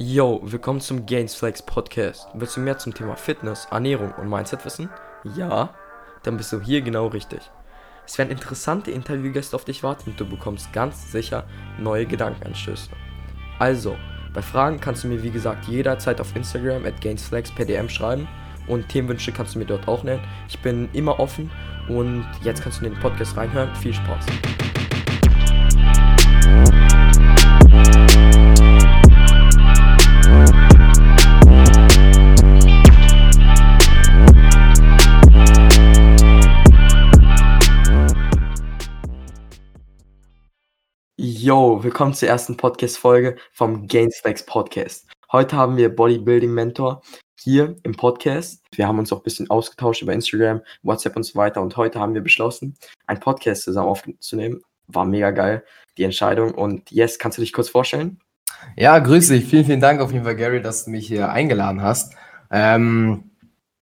Yo, willkommen zum Gainsflex Podcast. Willst du mehr zum Thema Fitness, Ernährung und Mindset wissen? Ja? Dann bist du hier genau richtig. Es werden interessante Interviewgäste auf dich warten und du bekommst ganz sicher neue Gedankenanstöße. Also, bei Fragen kannst du mir wie gesagt jederzeit auf Instagram at Gainsflex per DM schreiben und Themenwünsche kannst du mir dort auch nennen. Ich bin immer offen und jetzt kannst du in den Podcast reinhören. Viel Spaß. Yo, willkommen zur ersten Podcast-Folge vom Gainsflex Podcast. Heute haben wir Bodybuilding Mentor hier im Podcast. Wir haben uns auch ein bisschen ausgetauscht über Instagram, WhatsApp und so weiter. Und heute haben wir beschlossen, einen Podcast zusammen aufzunehmen. War mega geil, die Entscheidung. Und yes, kannst du dich kurz vorstellen? Ja, grüß dich. Vielen, vielen Dank auf jeden Fall, Gary, dass du mich hier eingeladen hast. Ähm,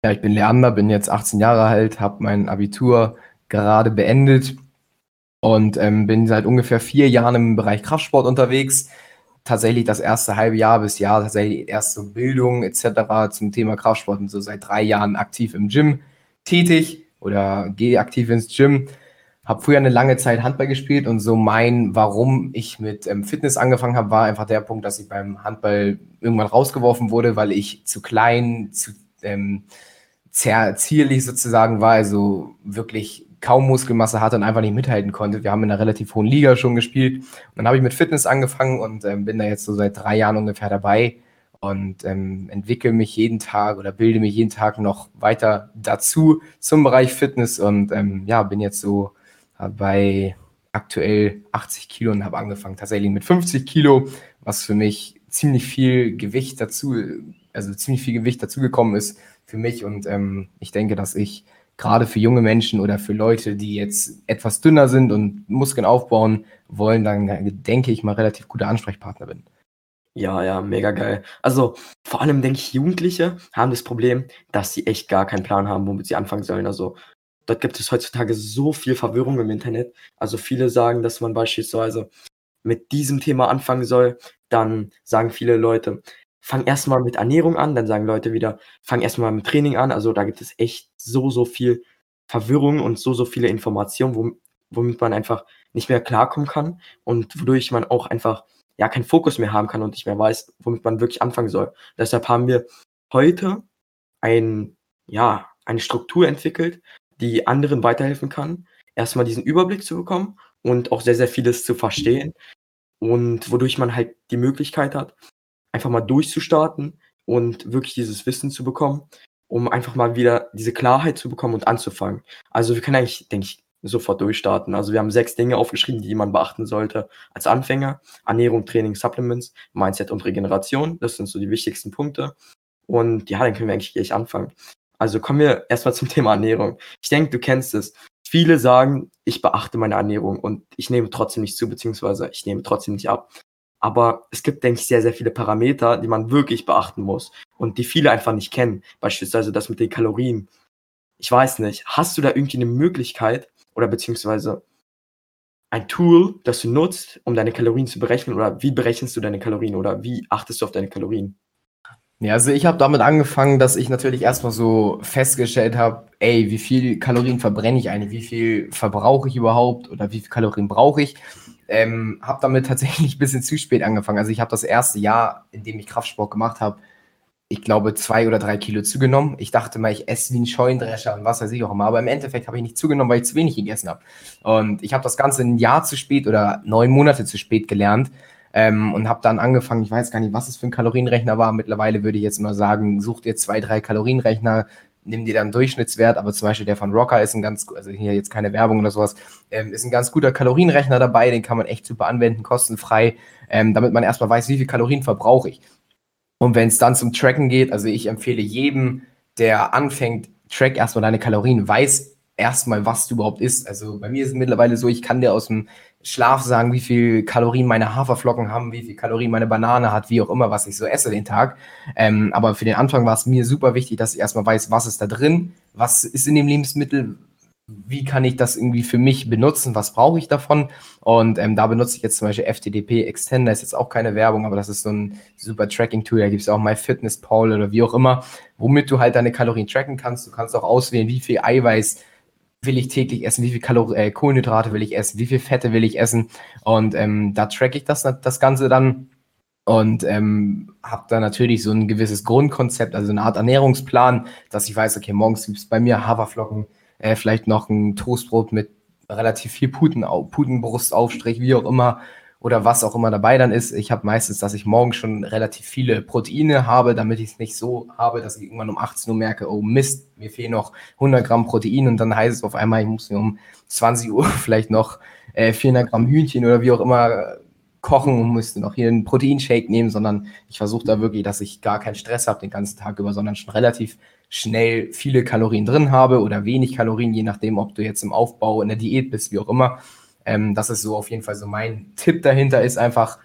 ja, ich bin Leander, bin jetzt 18 Jahre alt, habe mein Abitur gerade beendet und ähm, bin seit ungefähr vier Jahren im Bereich Kraftsport unterwegs. Tatsächlich das erste halbe Jahr bis Jahr, tatsächlich erste Bildung etc. zum Thema Kraftsport und so seit drei Jahren aktiv im Gym tätig oder gehe aktiv ins Gym. Habe früher eine lange Zeit Handball gespielt und so mein, warum ich mit ähm, Fitness angefangen habe, war einfach der Punkt, dass ich beim Handball irgendwann rausgeworfen wurde, weil ich zu klein, zu ähm, zierlich sozusagen war, also wirklich kaum Muskelmasse hatte und einfach nicht mithalten konnte. Wir haben in einer relativ hohen Liga schon gespielt. Und dann habe ich mit Fitness angefangen und ähm, bin da jetzt so seit drei Jahren ungefähr dabei und ähm, entwickle mich jeden Tag oder bilde mich jeden Tag noch weiter dazu zum Bereich Fitness und ähm, ja, bin jetzt so bei aktuell 80 Kilo und habe angefangen tatsächlich mit 50 Kilo, was für mich ziemlich viel Gewicht dazu, also ziemlich viel Gewicht dazugekommen ist für mich und ähm, ich denke, dass ich gerade für junge Menschen oder für Leute, die jetzt etwas dünner sind und Muskeln aufbauen wollen, dann denke ich mal relativ guter Ansprechpartner bin. Ja, ja, mega geil. Also vor allem denke ich, Jugendliche haben das Problem, dass sie echt gar keinen Plan haben, womit sie anfangen sollen. Also dort gibt es heutzutage so viel Verwirrung im Internet. Also viele sagen, dass man beispielsweise mit diesem Thema anfangen soll. Dann sagen viele Leute, fang erstmal mit Ernährung an, dann sagen Leute wieder, fang erstmal mit Training an. Also da gibt es echt so, so viel Verwirrung und so, so viele Informationen, womit man einfach nicht mehr klarkommen kann und wodurch man auch einfach ja keinen Fokus mehr haben kann und nicht mehr weiß, womit man wirklich anfangen soll. Deshalb haben wir heute ein, ja, eine Struktur entwickelt, die anderen weiterhelfen kann, erstmal diesen Überblick zu bekommen und auch sehr, sehr vieles zu verstehen und wodurch man halt die Möglichkeit hat, einfach mal durchzustarten und wirklich dieses Wissen zu bekommen, um einfach mal wieder diese Klarheit zu bekommen und anzufangen. Also wir können eigentlich, denke ich, sofort durchstarten. Also wir haben sechs Dinge aufgeschrieben, die man beachten sollte als Anfänger. Ernährung, Training, Supplements, Mindset und Regeneration. Das sind so die wichtigsten Punkte. Und ja, dann können wir eigentlich gleich anfangen. Also kommen wir erstmal zum Thema Ernährung. Ich denke, du kennst es. Viele sagen, ich beachte meine Ernährung und ich nehme trotzdem nicht zu, beziehungsweise ich nehme trotzdem nicht ab. Aber es gibt, denke ich, sehr, sehr viele Parameter, die man wirklich beachten muss und die viele einfach nicht kennen. Beispielsweise das mit den Kalorien. Ich weiß nicht, hast du da irgendwie eine Möglichkeit oder beziehungsweise ein Tool, das du nutzt, um deine Kalorien zu berechnen oder wie berechnest du deine Kalorien oder wie achtest du auf deine Kalorien? Ja, also ich habe damit angefangen, dass ich natürlich erstmal so festgestellt habe, ey, wie viel Kalorien verbrenne ich eigentlich, wie viel verbrauche ich überhaupt oder wie viel Kalorien brauche ich. Ähm, habe damit tatsächlich ein bisschen zu spät angefangen. Also ich habe das erste Jahr, in dem ich Kraftsport gemacht habe, ich glaube, zwei oder drei Kilo zugenommen. Ich dachte mal, ich esse wie ein Scheundrescher und was weiß ich auch immer. Aber im Endeffekt habe ich nicht zugenommen, weil ich zu wenig gegessen habe. Und ich habe das Ganze ein Jahr zu spät oder neun Monate zu spät gelernt. Ähm, und habe dann angefangen, ich weiß gar nicht, was es für ein Kalorienrechner war. Mittlerweile würde ich jetzt mal sagen, such dir zwei, drei Kalorienrechner, nimm dir dann Durchschnittswert, aber zum Beispiel der von Rocker ist ein ganz, also hier jetzt keine Werbung oder sowas, ähm, ist ein ganz guter Kalorienrechner dabei, den kann man echt super anwenden, kostenfrei, ähm, damit man erstmal weiß, wie viel Kalorien verbrauche ich. Und wenn es dann zum Tracken geht, also ich empfehle jedem, der anfängt, track erstmal deine Kalorien, weiß erstmal, was du überhaupt isst. Also bei mir ist es mittlerweile so, ich kann dir aus dem Schlaf sagen, wie viel Kalorien meine Haferflocken haben, wie viel Kalorien meine Banane hat, wie auch immer, was ich so esse den Tag. Ähm, aber für den Anfang war es mir super wichtig, dass ich erstmal weiß, was ist da drin, was ist in dem Lebensmittel, wie kann ich das irgendwie für mich benutzen, was brauche ich davon? Und ähm, da benutze ich jetzt zum Beispiel FTDP Extender, ist jetzt auch keine Werbung, aber das ist so ein super Tracking-Tool, da gibt es auch MyFitnessPal oder wie auch immer, womit du halt deine Kalorien tracken kannst. Du kannst auch auswählen, wie viel Eiweiß will ich täglich essen, wie viel Kalor äh, Kohlenhydrate will ich essen, wie viel Fette will ich essen. Und ähm, da track ich das, das Ganze dann und ähm, habe da natürlich so ein gewisses Grundkonzept, also eine Art Ernährungsplan, dass ich weiß, okay, morgens gibt es bei mir Haferflocken, äh, vielleicht noch ein Toastbrot mit relativ viel Puten, Putenbrustaufstrich, wie auch immer, oder was auch immer dabei dann ist. Ich habe meistens, dass ich morgens schon relativ viele Proteine habe, damit ich es nicht so habe, dass ich irgendwann um 18 Uhr merke, oh Mist, mir fehlen noch 100 Gramm Protein und dann heißt es auf einmal, ich muss mir um 20 Uhr vielleicht noch äh, 400 Gramm Hühnchen oder wie auch immer kochen und musste noch hier einen Proteinshake nehmen, sondern ich versuche da wirklich, dass ich gar keinen Stress habe den ganzen Tag über, sondern schon relativ schnell viele Kalorien drin habe oder wenig Kalorien, je nachdem, ob du jetzt im Aufbau, in der Diät bist, wie auch immer. Ähm, das ist so auf jeden Fall so mein Tipp dahinter, ist einfach,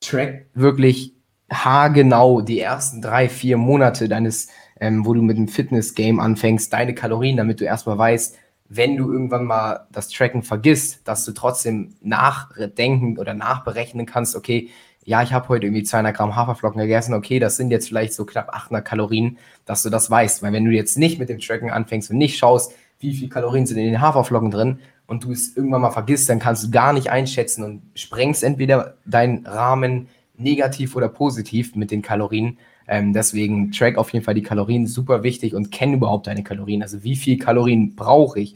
track wirklich haargenau die ersten drei, vier Monate deines, ähm, wo du mit dem Fitness-Game anfängst, deine Kalorien, damit du erstmal weißt, wenn du irgendwann mal das Tracken vergisst, dass du trotzdem nachdenken oder nachberechnen kannst, okay, ja, ich habe heute irgendwie 200 Gramm Haferflocken gegessen, okay, das sind jetzt vielleicht so knapp 800 Kalorien, dass du das weißt. Weil wenn du jetzt nicht mit dem Tracken anfängst und nicht schaust, wie viel Kalorien sind in den Haferflocken drin und du es irgendwann mal vergisst, dann kannst du gar nicht einschätzen und sprengst entweder deinen Rahmen negativ oder positiv mit den Kalorien. Ähm, deswegen track auf jeden Fall die Kalorien, super wichtig und kenn überhaupt deine Kalorien. Also wie viel Kalorien brauche ich,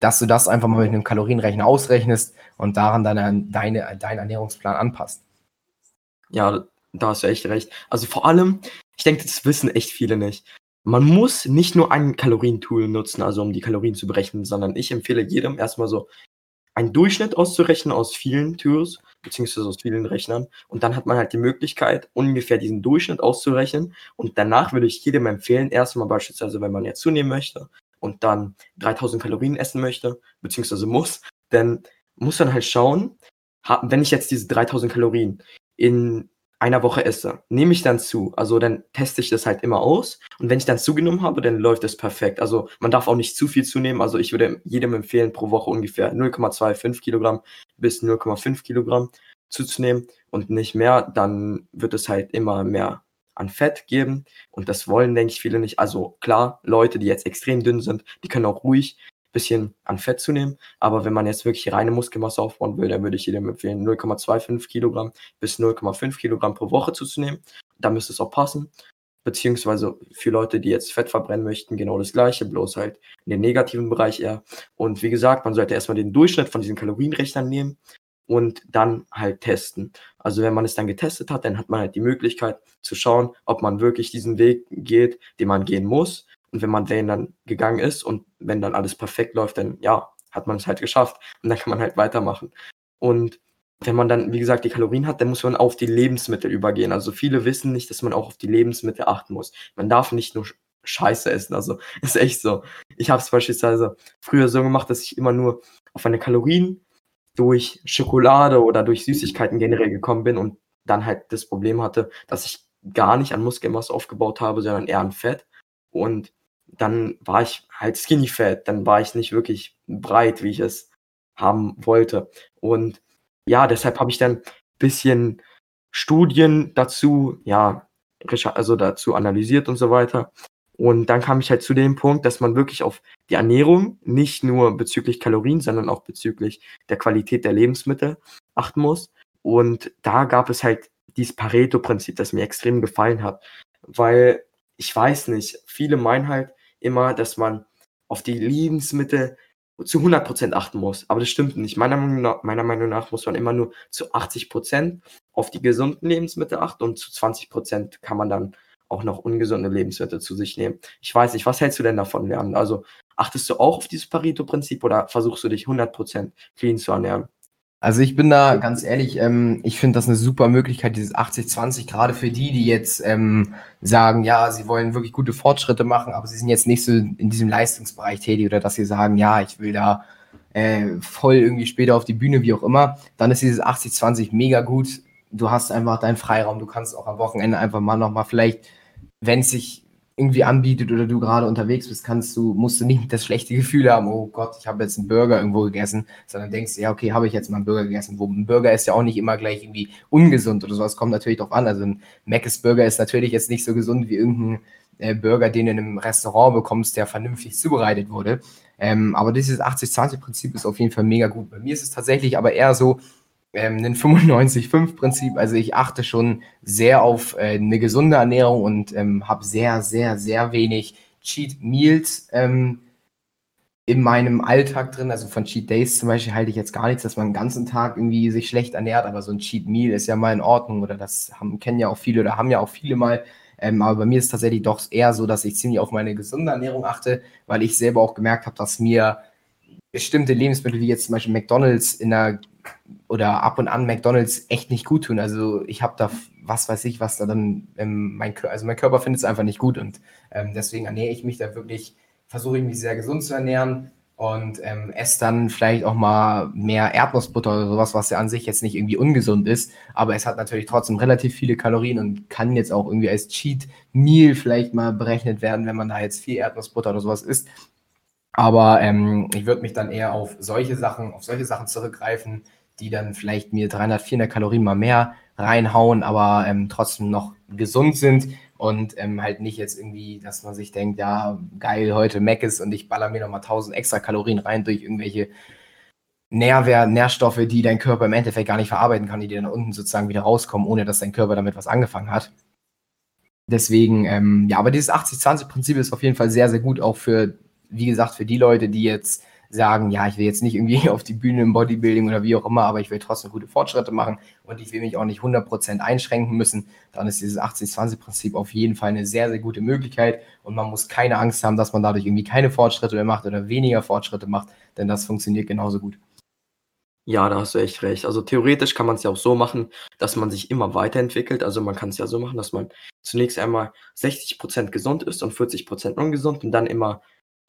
dass du das einfach mal mit einem Kalorienrechner ausrechnest und daran dann deine, deinen Ernährungsplan anpasst. Ja, da hast du echt recht. Also vor allem, ich denke, das wissen echt viele nicht. Man muss nicht nur ein Kalorientool nutzen, also um die Kalorien zu berechnen, sondern ich empfehle jedem erstmal so einen Durchschnitt auszurechnen aus vielen Tools, beziehungsweise aus vielen Rechnern. Und dann hat man halt die Möglichkeit, ungefähr diesen Durchschnitt auszurechnen. Und danach würde ich jedem empfehlen, erstmal beispielsweise, wenn man jetzt zunehmen möchte und dann 3000 Kalorien essen möchte, beziehungsweise muss, dann muss man halt schauen, wenn ich jetzt diese 3000 Kalorien in einer Woche esse, nehme ich dann zu. Also dann teste ich das halt immer aus. Und wenn ich dann zugenommen habe, dann läuft das perfekt. Also man darf auch nicht zu viel zunehmen. Also ich würde jedem empfehlen, pro Woche ungefähr 0,25 Kilogramm bis 0,5 Kilogramm zuzunehmen und nicht mehr. Dann wird es halt immer mehr an Fett geben. Und das wollen, denke ich, viele nicht. Also klar, Leute, die jetzt extrem dünn sind, die können auch ruhig bisschen an Fett zu nehmen. Aber wenn man jetzt wirklich reine Muskelmasse aufbauen will, dann würde ich jedem empfehlen, 0,25 Kilogramm bis 0,5 Kilogramm pro Woche zuzunehmen. Da müsste es auch passen. Beziehungsweise für Leute, die jetzt Fett verbrennen möchten, genau das gleiche, bloß halt in den negativen Bereich eher. Und wie gesagt, man sollte erstmal den Durchschnitt von diesen Kalorienrechnern nehmen und dann halt testen. Also wenn man es dann getestet hat, dann hat man halt die Möglichkeit zu schauen, ob man wirklich diesen Weg geht, den man gehen muss und wenn man den dann gegangen ist und wenn dann alles perfekt läuft, dann ja, hat man es halt geschafft. Und dann kann man halt weitermachen. Und wenn man dann, wie gesagt, die Kalorien hat, dann muss man auf die Lebensmittel übergehen. Also viele wissen nicht, dass man auch auf die Lebensmittel achten muss. Man darf nicht nur Scheiße essen. Also ist echt so. Ich habe es beispielsweise früher so gemacht, dass ich immer nur auf meine Kalorien durch Schokolade oder durch Süßigkeiten generell gekommen bin und dann halt das Problem hatte, dass ich gar nicht an Muskelmasse aufgebaut habe, sondern eher an Fett. Und dann war ich halt skinny fat, dann war ich nicht wirklich breit, wie ich es haben wollte. Und ja, deshalb habe ich dann ein bisschen Studien dazu, ja, also dazu analysiert und so weiter. Und dann kam ich halt zu dem Punkt, dass man wirklich auf die Ernährung, nicht nur bezüglich Kalorien, sondern auch bezüglich der Qualität der Lebensmittel achten muss. Und da gab es halt dieses Pareto-Prinzip, das mir extrem gefallen hat. Weil ich weiß nicht, viele meinen halt, immer, dass man auf die Lebensmittel zu 100% achten muss. Aber das stimmt nicht. Meiner Meinung, nach, meiner Meinung nach muss man immer nur zu 80% auf die gesunden Lebensmittel achten und zu 20% kann man dann auch noch ungesunde Lebensmittel zu sich nehmen. Ich weiß nicht, was hältst du denn davon, Lernen? Also achtest du auch auf dieses Pareto-Prinzip oder versuchst du dich 100% clean zu ernähren? Also ich bin da ganz ehrlich, ähm, ich finde das eine super Möglichkeit, dieses 80-20, gerade für die, die jetzt ähm, sagen, ja, sie wollen wirklich gute Fortschritte machen, aber sie sind jetzt nicht so in diesem Leistungsbereich tätig oder dass sie sagen, ja, ich will da äh, voll irgendwie später auf die Bühne, wie auch immer, dann ist dieses 80-20 mega gut. Du hast einfach deinen Freiraum, du kannst auch am Wochenende einfach mal nochmal vielleicht, wenn es sich irgendwie anbietet oder du gerade unterwegs bist, kannst du, musst du nicht das schlechte Gefühl haben, oh Gott, ich habe jetzt einen Burger irgendwo gegessen, sondern denkst, ja, okay, habe ich jetzt mal einen Burger gegessen. Wo ein Burger ist ja auch nicht immer gleich irgendwie ungesund oder sowas, kommt natürlich drauf an. Also ein Mc's Burger ist natürlich jetzt nicht so gesund wie irgendein äh, Burger, den du in einem Restaurant bekommst, der vernünftig zubereitet wurde. Ähm, aber dieses 80-20-Prinzip ist auf jeden Fall mega gut. Bei mir ist es tatsächlich aber eher so, ähm, ein 95-5-Prinzip. Also ich achte schon sehr auf äh, eine gesunde Ernährung und ähm, habe sehr, sehr, sehr wenig Cheat Meals ähm, in meinem Alltag drin. Also von Cheat Days zum Beispiel halte ich jetzt gar nichts, dass man den ganzen Tag irgendwie sich schlecht ernährt, aber so ein Cheat Meal ist ja mal in Ordnung oder das haben, kennen ja auch viele oder haben ja auch viele mal. Ähm, aber bei mir ist tatsächlich doch eher so, dass ich ziemlich auf meine gesunde Ernährung achte, weil ich selber auch gemerkt habe, dass mir bestimmte Lebensmittel wie jetzt zum Beispiel McDonalds in der oder ab und an McDonalds echt nicht gut tun. Also ich habe da, was weiß ich, was da dann, ähm, mein, also mein Körper findet es einfach nicht gut und ähm, deswegen ernähre ich mich da wirklich, versuche ich mich sehr gesund zu ernähren und ähm, esse dann vielleicht auch mal mehr Erdnussbutter oder sowas, was ja an sich jetzt nicht irgendwie ungesund ist, aber es hat natürlich trotzdem relativ viele Kalorien und kann jetzt auch irgendwie als Cheat Meal vielleicht mal berechnet werden, wenn man da jetzt viel Erdnussbutter oder sowas isst. Aber ähm, ich würde mich dann eher auf solche Sachen, auf solche Sachen zurückgreifen, die dann vielleicht mir 300, 400 Kalorien mal mehr reinhauen, aber ähm, trotzdem noch gesund sind und ähm, halt nicht jetzt irgendwie, dass man sich denkt, ja, geil, heute Mac ist und ich baller mir nochmal 1000 extra Kalorien rein durch irgendwelche Nährwert, Nährstoffe, die dein Körper im Endeffekt gar nicht verarbeiten kann, die dann unten sozusagen wieder rauskommen, ohne dass dein Körper damit was angefangen hat. Deswegen, ähm, ja, aber dieses 80-20-Prinzip ist auf jeden Fall sehr, sehr gut, auch für, wie gesagt, für die Leute, die jetzt sagen, ja, ich will jetzt nicht irgendwie auf die Bühne im Bodybuilding oder wie auch immer, aber ich will trotzdem gute Fortschritte machen und ich will mich auch nicht 100% einschränken müssen, dann ist dieses 80-20-Prinzip auf jeden Fall eine sehr, sehr gute Möglichkeit und man muss keine Angst haben, dass man dadurch irgendwie keine Fortschritte mehr macht oder weniger Fortschritte macht, denn das funktioniert genauso gut. Ja, da hast du echt recht. Also theoretisch kann man es ja auch so machen, dass man sich immer weiterentwickelt. Also man kann es ja so machen, dass man zunächst einmal 60% gesund ist und 40% ungesund und dann immer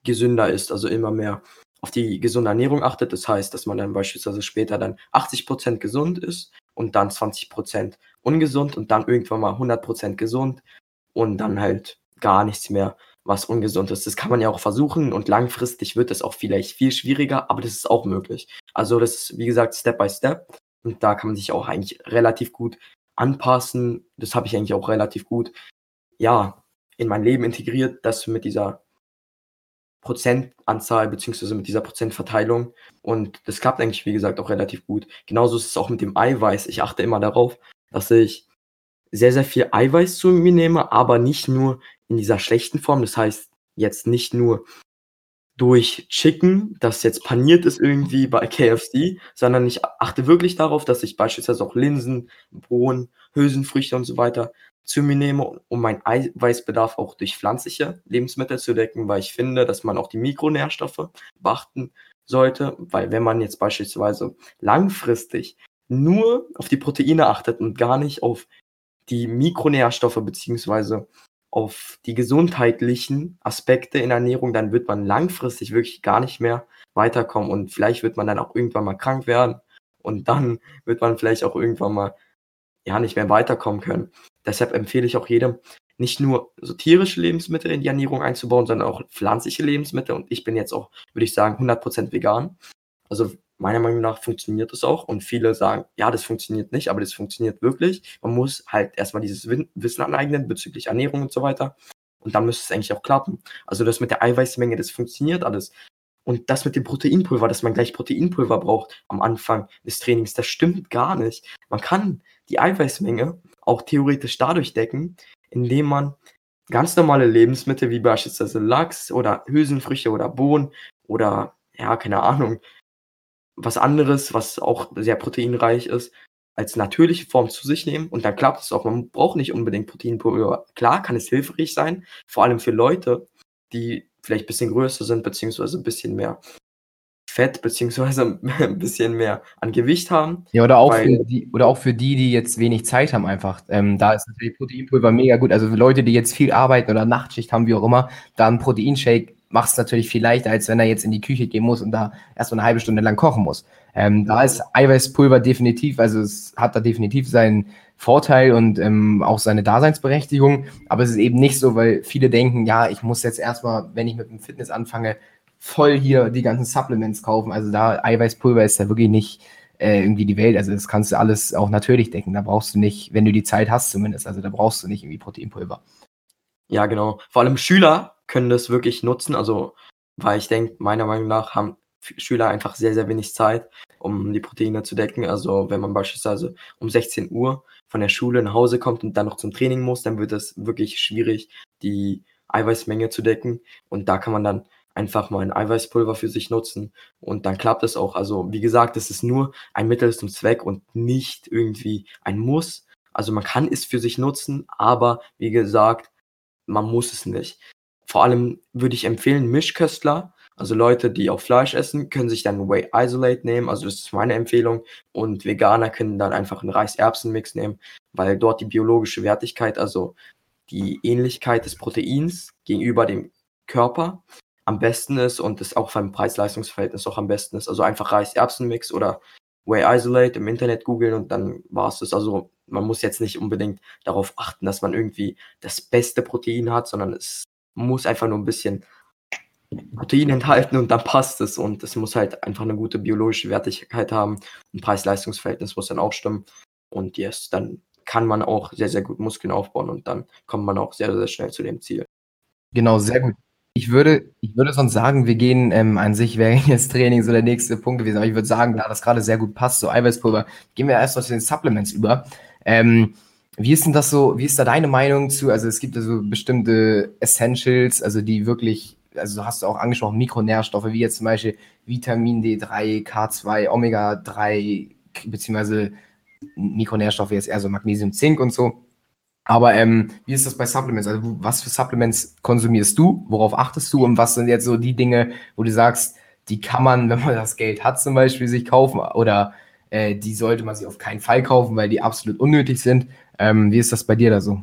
gesünder ist, also immer mehr auf die gesunde Ernährung achtet. Das heißt, dass man dann beispielsweise später dann 80% gesund ist und dann 20% ungesund und dann irgendwann mal 100% gesund und dann halt gar nichts mehr, was ungesund ist. Das kann man ja auch versuchen und langfristig wird es auch vielleicht viel schwieriger, aber das ist auch möglich. Also das ist, wie gesagt, Step by Step und da kann man sich auch eigentlich relativ gut anpassen. Das habe ich eigentlich auch relativ gut, ja, in mein Leben integriert, dass mit dieser Prozentanzahl beziehungsweise mit dieser Prozentverteilung. Und das klappt eigentlich, wie gesagt, auch relativ gut. Genauso ist es auch mit dem Eiweiß. Ich achte immer darauf, dass ich sehr, sehr viel Eiweiß zu mir nehme, aber nicht nur in dieser schlechten Form. Das heißt, jetzt nicht nur durch Chicken, das jetzt paniert ist irgendwie bei KFC, sondern ich achte wirklich darauf, dass ich beispielsweise auch Linsen, Bohnen, Hülsenfrüchte und so weiter zu mir nehme, um meinen Eiweißbedarf auch durch pflanzliche Lebensmittel zu decken, weil ich finde, dass man auch die Mikronährstoffe beachten sollte, weil wenn man jetzt beispielsweise langfristig nur auf die Proteine achtet und gar nicht auf die Mikronährstoffe beziehungsweise auf die gesundheitlichen Aspekte in Ernährung, dann wird man langfristig wirklich gar nicht mehr weiterkommen und vielleicht wird man dann auch irgendwann mal krank werden und dann wird man vielleicht auch irgendwann mal ja nicht mehr weiterkommen können. Deshalb empfehle ich auch jedem, nicht nur so tierische Lebensmittel in die Ernährung einzubauen, sondern auch pflanzliche Lebensmittel. Und ich bin jetzt auch, würde ich sagen, 100% vegan. Also meiner Meinung nach funktioniert das auch. Und viele sagen, ja, das funktioniert nicht, aber das funktioniert wirklich. Man muss halt erstmal dieses Wissen aneignen bezüglich Ernährung und so weiter. Und dann müsste es eigentlich auch klappen. Also das mit der Eiweißmenge, das funktioniert alles. Und das mit dem Proteinpulver, dass man gleich Proteinpulver braucht am Anfang des Trainings, das stimmt gar nicht. Man kann die Eiweißmenge auch theoretisch dadurch decken, indem man ganz normale Lebensmittel wie beispielsweise Lachs oder Hülsenfrüchte oder Bohnen oder ja, keine Ahnung, was anderes, was auch sehr proteinreich ist, als natürliche Form zu sich nehmen und dann klappt es auch. Man braucht nicht unbedingt Proteinpulver. Klar kann es hilfreich sein, vor allem für Leute, die vielleicht ein bisschen größer sind, beziehungsweise ein bisschen mehr Fett beziehungsweise ein bisschen mehr an Gewicht haben. Ja, oder auch, für die, oder auch für die, die jetzt wenig Zeit haben einfach. Ähm, da ist natürlich Proteinpulver mega gut. Also für Leute, die jetzt viel arbeiten oder Nachtschicht haben, wie auch immer, da ein Proteinshake macht es natürlich viel leichter, als wenn er jetzt in die Küche gehen muss und da erstmal eine halbe Stunde lang kochen muss. Ähm, da ist Eiweißpulver definitiv, also es hat da definitiv seinen, Vorteil und ähm, auch seine Daseinsberechtigung. Aber es ist eben nicht so, weil viele denken, ja, ich muss jetzt erstmal, wenn ich mit dem Fitness anfange, voll hier die ganzen Supplements kaufen. Also da Eiweißpulver ist ja wirklich nicht äh, irgendwie die Welt. Also das kannst du alles auch natürlich decken. Da brauchst du nicht, wenn du die Zeit hast zumindest, also da brauchst du nicht irgendwie Proteinpulver. Ja, genau. Vor allem Schüler können das wirklich nutzen. Also, weil ich denke, meiner Meinung nach haben Schüler einfach sehr, sehr wenig Zeit, um die Proteine zu decken. Also, wenn man beispielsweise um 16 Uhr von der Schule nach Hause kommt und dann noch zum Training muss, dann wird es wirklich schwierig, die Eiweißmenge zu decken. Und da kann man dann einfach mal ein Eiweißpulver für sich nutzen und dann klappt es auch. Also wie gesagt, es ist nur ein Mittel zum Zweck und nicht irgendwie ein Muss. Also man kann es für sich nutzen, aber wie gesagt, man muss es nicht. Vor allem würde ich empfehlen, Mischköstler, also Leute, die auch Fleisch essen, können sich dann Whey Isolate nehmen, also das ist meine Empfehlung. Und Veganer können dann einfach einen Reis-Erbsen-Mix nehmen, weil dort die biologische Wertigkeit, also die Ähnlichkeit des Proteins gegenüber dem Körper am besten ist und es auch beim Preis-Leistungs-Verhältnis auch am besten ist. Also einfach Reis-Erbsen-Mix oder Whey Isolate im Internet googeln und dann war es das. Also man muss jetzt nicht unbedingt darauf achten, dass man irgendwie das beste Protein hat, sondern es muss einfach nur ein bisschen Protein enthalten und dann passt es. Und es muss halt einfach eine gute biologische Wertigkeit haben. Ein Preis-Leistungs-Verhältnis muss dann auch stimmen. Und yes, dann kann man auch sehr, sehr gut Muskeln aufbauen und dann kommt man auch sehr, sehr schnell zu dem Ziel. Genau, sehr gut. Ich würde, ich würde sonst sagen, wir gehen ähm, an sich, wäre jetzt Training so der nächste Punkt gewesen. Aber ich würde sagen, da das gerade sehr gut passt, so Eiweißpulver, gehen wir erst mal zu den Supplements über. Ähm, wie ist denn das so, wie ist da deine Meinung zu? Also es gibt also bestimmte Essentials, also die wirklich, also hast du auch angesprochen, Mikronährstoffe, wie jetzt zum Beispiel Vitamin D3, K2, Omega-3, beziehungsweise Mikronährstoffe jetzt eher so Magnesium, Zink und so. Aber ähm, wie ist das bei Supplements? Also was für Supplements konsumierst du? Worauf achtest du? Und was sind jetzt so die Dinge, wo du sagst, die kann man, wenn man das Geld hat, zum Beispiel sich kaufen oder äh, die sollte man sich auf keinen Fall kaufen, weil die absolut unnötig sind. Ähm, wie ist das bei dir da so?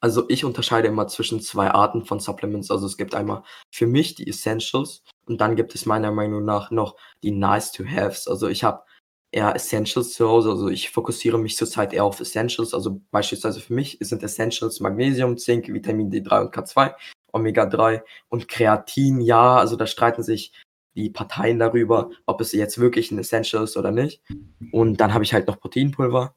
Also ich unterscheide immer zwischen zwei Arten von Supplements. Also es gibt einmal für mich die Essentials und dann gibt es meiner Meinung nach noch die Nice to Haves. Also ich habe eher Essentials zu Hause. Also ich fokussiere mich zurzeit eher auf Essentials. Also beispielsweise für mich sind Essentials Magnesium, Zink, Vitamin D3 und K2, Omega-3 und Kreatin. Ja, also da streiten sich die Parteien darüber, ob es jetzt wirklich ein Essential ist oder nicht. Und dann habe ich halt noch Proteinpulver.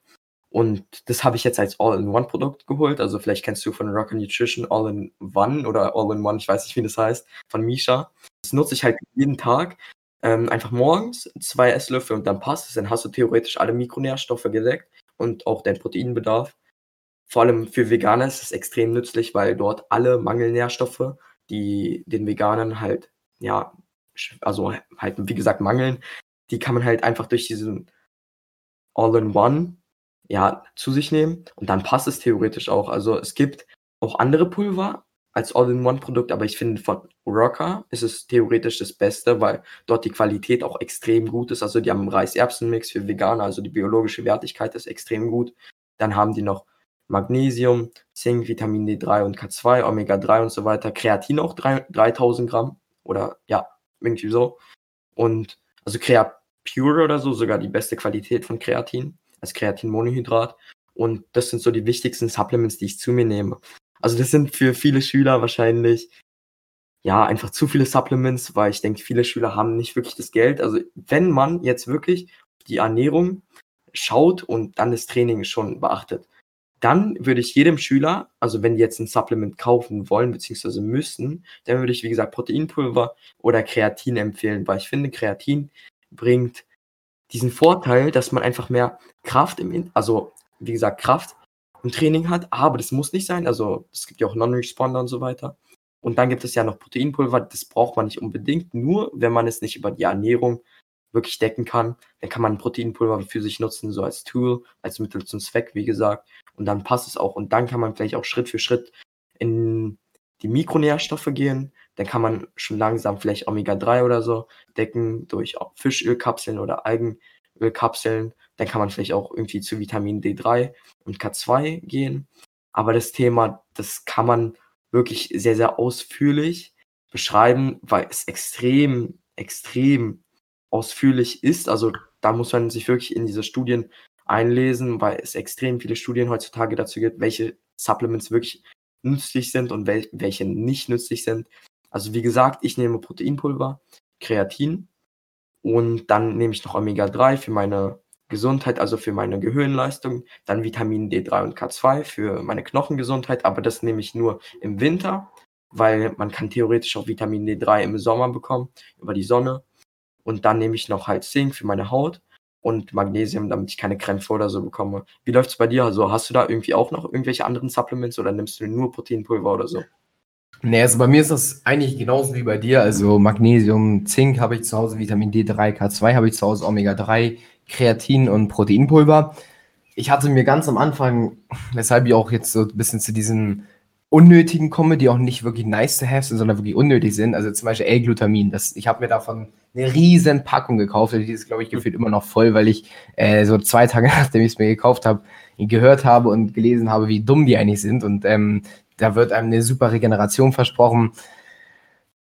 Und das habe ich jetzt als All-in-One-Produkt geholt. Also vielleicht kennst du von Rocker Nutrition All-in-One oder All-in-One, ich weiß nicht, wie das heißt, von Misha. Das nutze ich halt jeden Tag ähm, einfach morgens zwei Esslöffel und dann passt es. Dann hast du theoretisch alle Mikronährstoffe gedeckt und auch deinen Proteinbedarf. Vor allem für Veganer ist es extrem nützlich, weil dort alle Mangelnährstoffe, die den Veganern halt, ja, also halt, wie gesagt, mangeln, die kann man halt einfach durch diesen All-in-One, ja, zu sich nehmen und dann passt es theoretisch auch. Also es gibt auch andere Pulver, als All-in-One-Produkt, aber ich finde von Rocker ist es theoretisch das Beste, weil dort die Qualität auch extrem gut ist. Also die haben einen Reis-Erbsen-Mix für Veganer, also die biologische Wertigkeit ist extrem gut. Dann haben die noch Magnesium, Zink, Vitamin D3 und K2, Omega-3 und so weiter. Kreatin auch 3, 3000 Gramm oder ja, irgendwie so. Und also Crea Pure oder so, sogar die beste Qualität von Kreatin, als Kreatinmonohydrat. Und das sind so die wichtigsten Supplements, die ich zu mir nehme. Also das sind für viele Schüler wahrscheinlich ja einfach zu viele Supplements, weil ich denke, viele Schüler haben nicht wirklich das Geld. Also wenn man jetzt wirklich die Ernährung schaut und dann das Training schon beachtet, dann würde ich jedem Schüler, also wenn die jetzt ein Supplement kaufen wollen bzw. müssen, dann würde ich wie gesagt Proteinpulver oder Kreatin empfehlen, weil ich finde Kreatin bringt diesen Vorteil, dass man einfach mehr Kraft im, also wie gesagt Kraft im Training hat, aber das muss nicht sein. Also es gibt ja auch Non-Responder und so weiter. Und dann gibt es ja noch Proteinpulver, das braucht man nicht unbedingt, nur wenn man es nicht über die Ernährung wirklich decken kann, dann kann man Proteinpulver für sich nutzen, so als Tool, als Mittel zum Zweck, wie gesagt. Und dann passt es auch. Und dann kann man vielleicht auch Schritt für Schritt in die Mikronährstoffe gehen. Dann kann man schon langsam vielleicht Omega-3 oder so decken durch Fischölkapseln oder Algenölkapseln. Dann kann man vielleicht auch irgendwie zu Vitamin D3 und K2 gehen. Aber das Thema, das kann man wirklich sehr, sehr ausführlich beschreiben, weil es extrem, extrem ausführlich ist. Also da muss man sich wirklich in diese Studien einlesen, weil es extrem viele Studien heutzutage dazu gibt, welche Supplements wirklich nützlich sind und wel welche nicht nützlich sind. Also wie gesagt, ich nehme Proteinpulver, Kreatin und dann nehme ich noch Omega-3 für meine Gesundheit, also für meine Gehirnleistung, dann Vitamin D3 und K2 für meine Knochengesundheit, aber das nehme ich nur im Winter, weil man kann theoretisch auch Vitamin D3 im Sommer bekommen, über die Sonne. Und dann nehme ich noch halt Zink für meine Haut und Magnesium, damit ich keine Krämpfe oder so bekomme. Wie läuft es bei dir? Also hast du da irgendwie auch noch irgendwelche anderen Supplements oder nimmst du nur Proteinpulver oder so? Nee, also bei mir ist das eigentlich genauso wie bei dir. Also Magnesium, Zink habe ich zu Hause, Vitamin D3, K2 habe ich zu Hause, Omega-3, Kreatin und Proteinpulver. Ich hatte mir ganz am Anfang, weshalb ich auch jetzt so ein bisschen zu diesen unnötigen komme, die auch nicht wirklich nice to have sind, sondern wirklich unnötig sind. Also zum Beispiel L-Glutamin. ich habe mir davon eine riesen Packung gekauft. Die ist, glaube ich, gefühlt immer noch voll, weil ich äh, so zwei Tage nachdem ich es mir gekauft habe, gehört habe und gelesen habe, wie dumm die eigentlich sind. Und ähm, da wird einem eine super Regeneration versprochen.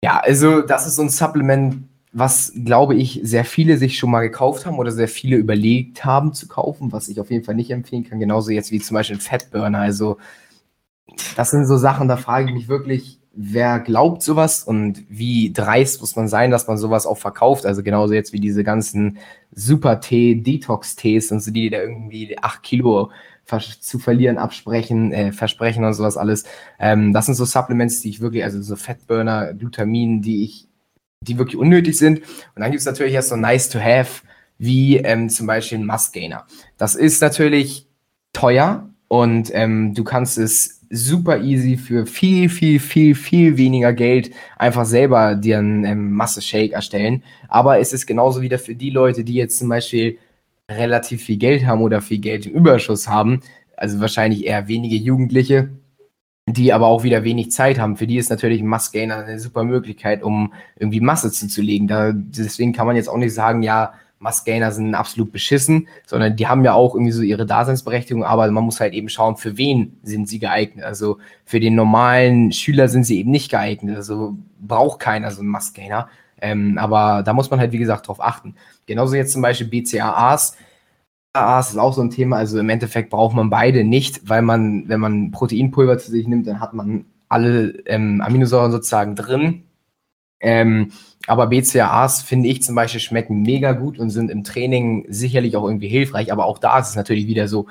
Ja, also das ist so ein Supplement, was, glaube ich, sehr viele sich schon mal gekauft haben oder sehr viele überlegt haben zu kaufen, was ich auf jeden Fall nicht empfehlen kann. Genauso jetzt wie zum Beispiel ein Fettburner. Also das sind so Sachen, da frage ich mich wirklich, wer glaubt sowas und wie dreist muss man sein, dass man sowas auch verkauft. Also genauso jetzt wie diese ganzen Super-Tee, Detox-Tees und so, die da irgendwie acht Kilo zu verlieren absprechen, äh, versprechen und sowas alles. Ähm, das sind so Supplements, die ich wirklich, also so Fettburner, Glutamin, die ich, die wirklich unnötig sind. Und dann gibt es natürlich erst so nice to have, wie ähm, zum Beispiel ein Must Gainer. Das ist natürlich teuer und ähm, du kannst es super easy für viel, viel, viel, viel weniger Geld einfach selber dir einen ähm, Masse-Shake erstellen. Aber es ist genauso wieder für die Leute, die jetzt zum Beispiel relativ viel Geld haben oder viel Geld im Überschuss haben, also wahrscheinlich eher wenige Jugendliche, die aber auch wieder wenig Zeit haben. Für die ist natürlich Mass-Gainer eine super Möglichkeit, um irgendwie Masse zuzulegen. Da, deswegen kann man jetzt auch nicht sagen, ja, Mass-Gainer sind absolut beschissen, sondern die haben ja auch irgendwie so ihre Daseinsberechtigung, aber man muss halt eben schauen, für wen sind sie geeignet. Also für den normalen Schüler sind sie eben nicht geeignet. Also braucht keiner so einen Mass-Gainer. Ähm, aber da muss man halt, wie gesagt, drauf achten. Genauso jetzt zum Beispiel BCAAs. BCAAs ist auch so ein Thema. Also im Endeffekt braucht man beide nicht, weil man, wenn man Proteinpulver zu sich nimmt, dann hat man alle ähm, Aminosäuren sozusagen drin. Ähm, aber BCAAs, finde ich zum Beispiel, schmecken mega gut und sind im Training sicherlich auch irgendwie hilfreich. Aber auch da ist es natürlich wieder so,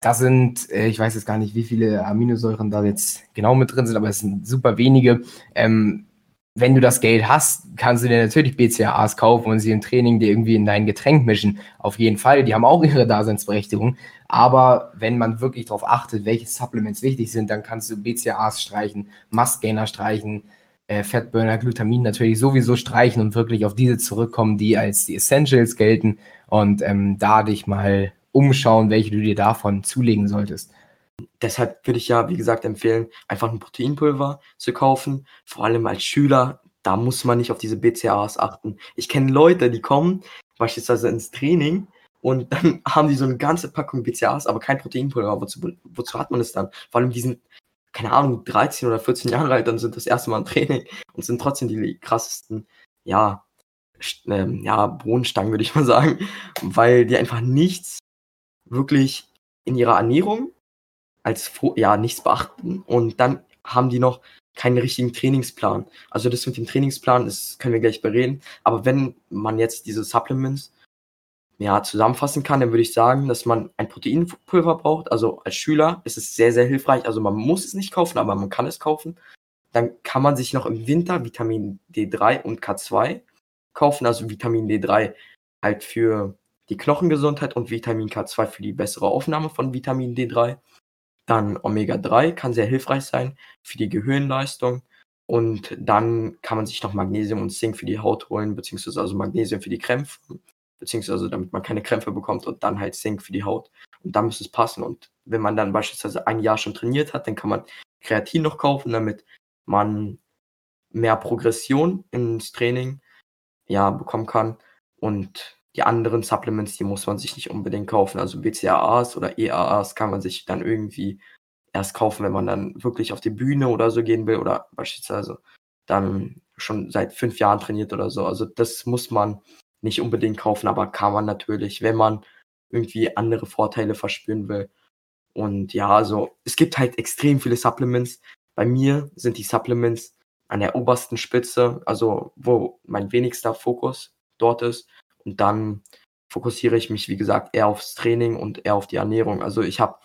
da sind, äh, ich weiß jetzt gar nicht, wie viele Aminosäuren da jetzt genau mit drin sind, aber es sind super wenige. Ähm, wenn du das Geld hast, kannst du dir natürlich BCAAs kaufen und sie im Training dir irgendwie in dein Getränk mischen. Auf jeden Fall, die haben auch ihre Daseinsberechtigung. Aber wenn man wirklich darauf achtet, welche Supplements wichtig sind, dann kannst du BCAAs streichen, Must-Gainer streichen, äh, Fatburner, Glutamin natürlich sowieso streichen und wirklich auf diese zurückkommen, die als die Essentials gelten und ähm, da dich mal umschauen, welche du dir davon zulegen solltest. Deshalb würde ich ja, wie gesagt, empfehlen, einfach ein Proteinpulver zu kaufen. Vor allem als Schüler, da muss man nicht auf diese BCAAs achten. Ich kenne Leute, die kommen beispielsweise ins Training und dann haben die so eine ganze Packung BCAAs, aber kein Proteinpulver. Wozu, wozu hat man es dann? Vor allem, die sind keine Ahnung, 13 oder 14 Jahre alt und sind das erste Mal im Training und sind trotzdem die krassesten, ja, ähm, ja, Bohnenstangen, würde ich mal sagen, weil die einfach nichts wirklich in ihrer Ernährung als, ja, nichts beachten und dann haben die noch keinen richtigen Trainingsplan. Also das mit dem Trainingsplan, das können wir gleich bereden, aber wenn man jetzt diese Supplements ja, zusammenfassen kann, dann würde ich sagen, dass man ein Proteinpulver braucht. Also als Schüler ist es sehr, sehr hilfreich. Also man muss es nicht kaufen, aber man kann es kaufen. Dann kann man sich noch im Winter Vitamin D3 und K2 kaufen. Also Vitamin D3 halt für die Knochengesundheit und Vitamin K2 für die bessere Aufnahme von Vitamin D3. Dann Omega-3 kann sehr hilfreich sein für die Gehirnleistung. Und dann kann man sich noch Magnesium und Zink für die Haut holen, beziehungsweise also Magnesium für die Krämpfe beziehungsweise damit man keine Krämpfe bekommt und dann halt Zink für die Haut. Und dann müsste es passen. Und wenn man dann beispielsweise ein Jahr schon trainiert hat, dann kann man Kreatin noch kaufen, damit man mehr Progression ins Training ja, bekommen kann. Und die anderen Supplements, die muss man sich nicht unbedingt kaufen. Also BCAAs oder EAAs kann man sich dann irgendwie erst kaufen, wenn man dann wirklich auf die Bühne oder so gehen will oder beispielsweise dann schon seit fünf Jahren trainiert oder so. Also das muss man nicht unbedingt kaufen, aber kann man natürlich, wenn man irgendwie andere Vorteile verspüren will. Und ja, also es gibt halt extrem viele Supplements. Bei mir sind die Supplements an der obersten Spitze, also wo mein wenigster Fokus dort ist. Und dann fokussiere ich mich, wie gesagt, eher aufs Training und eher auf die Ernährung. Also ich habe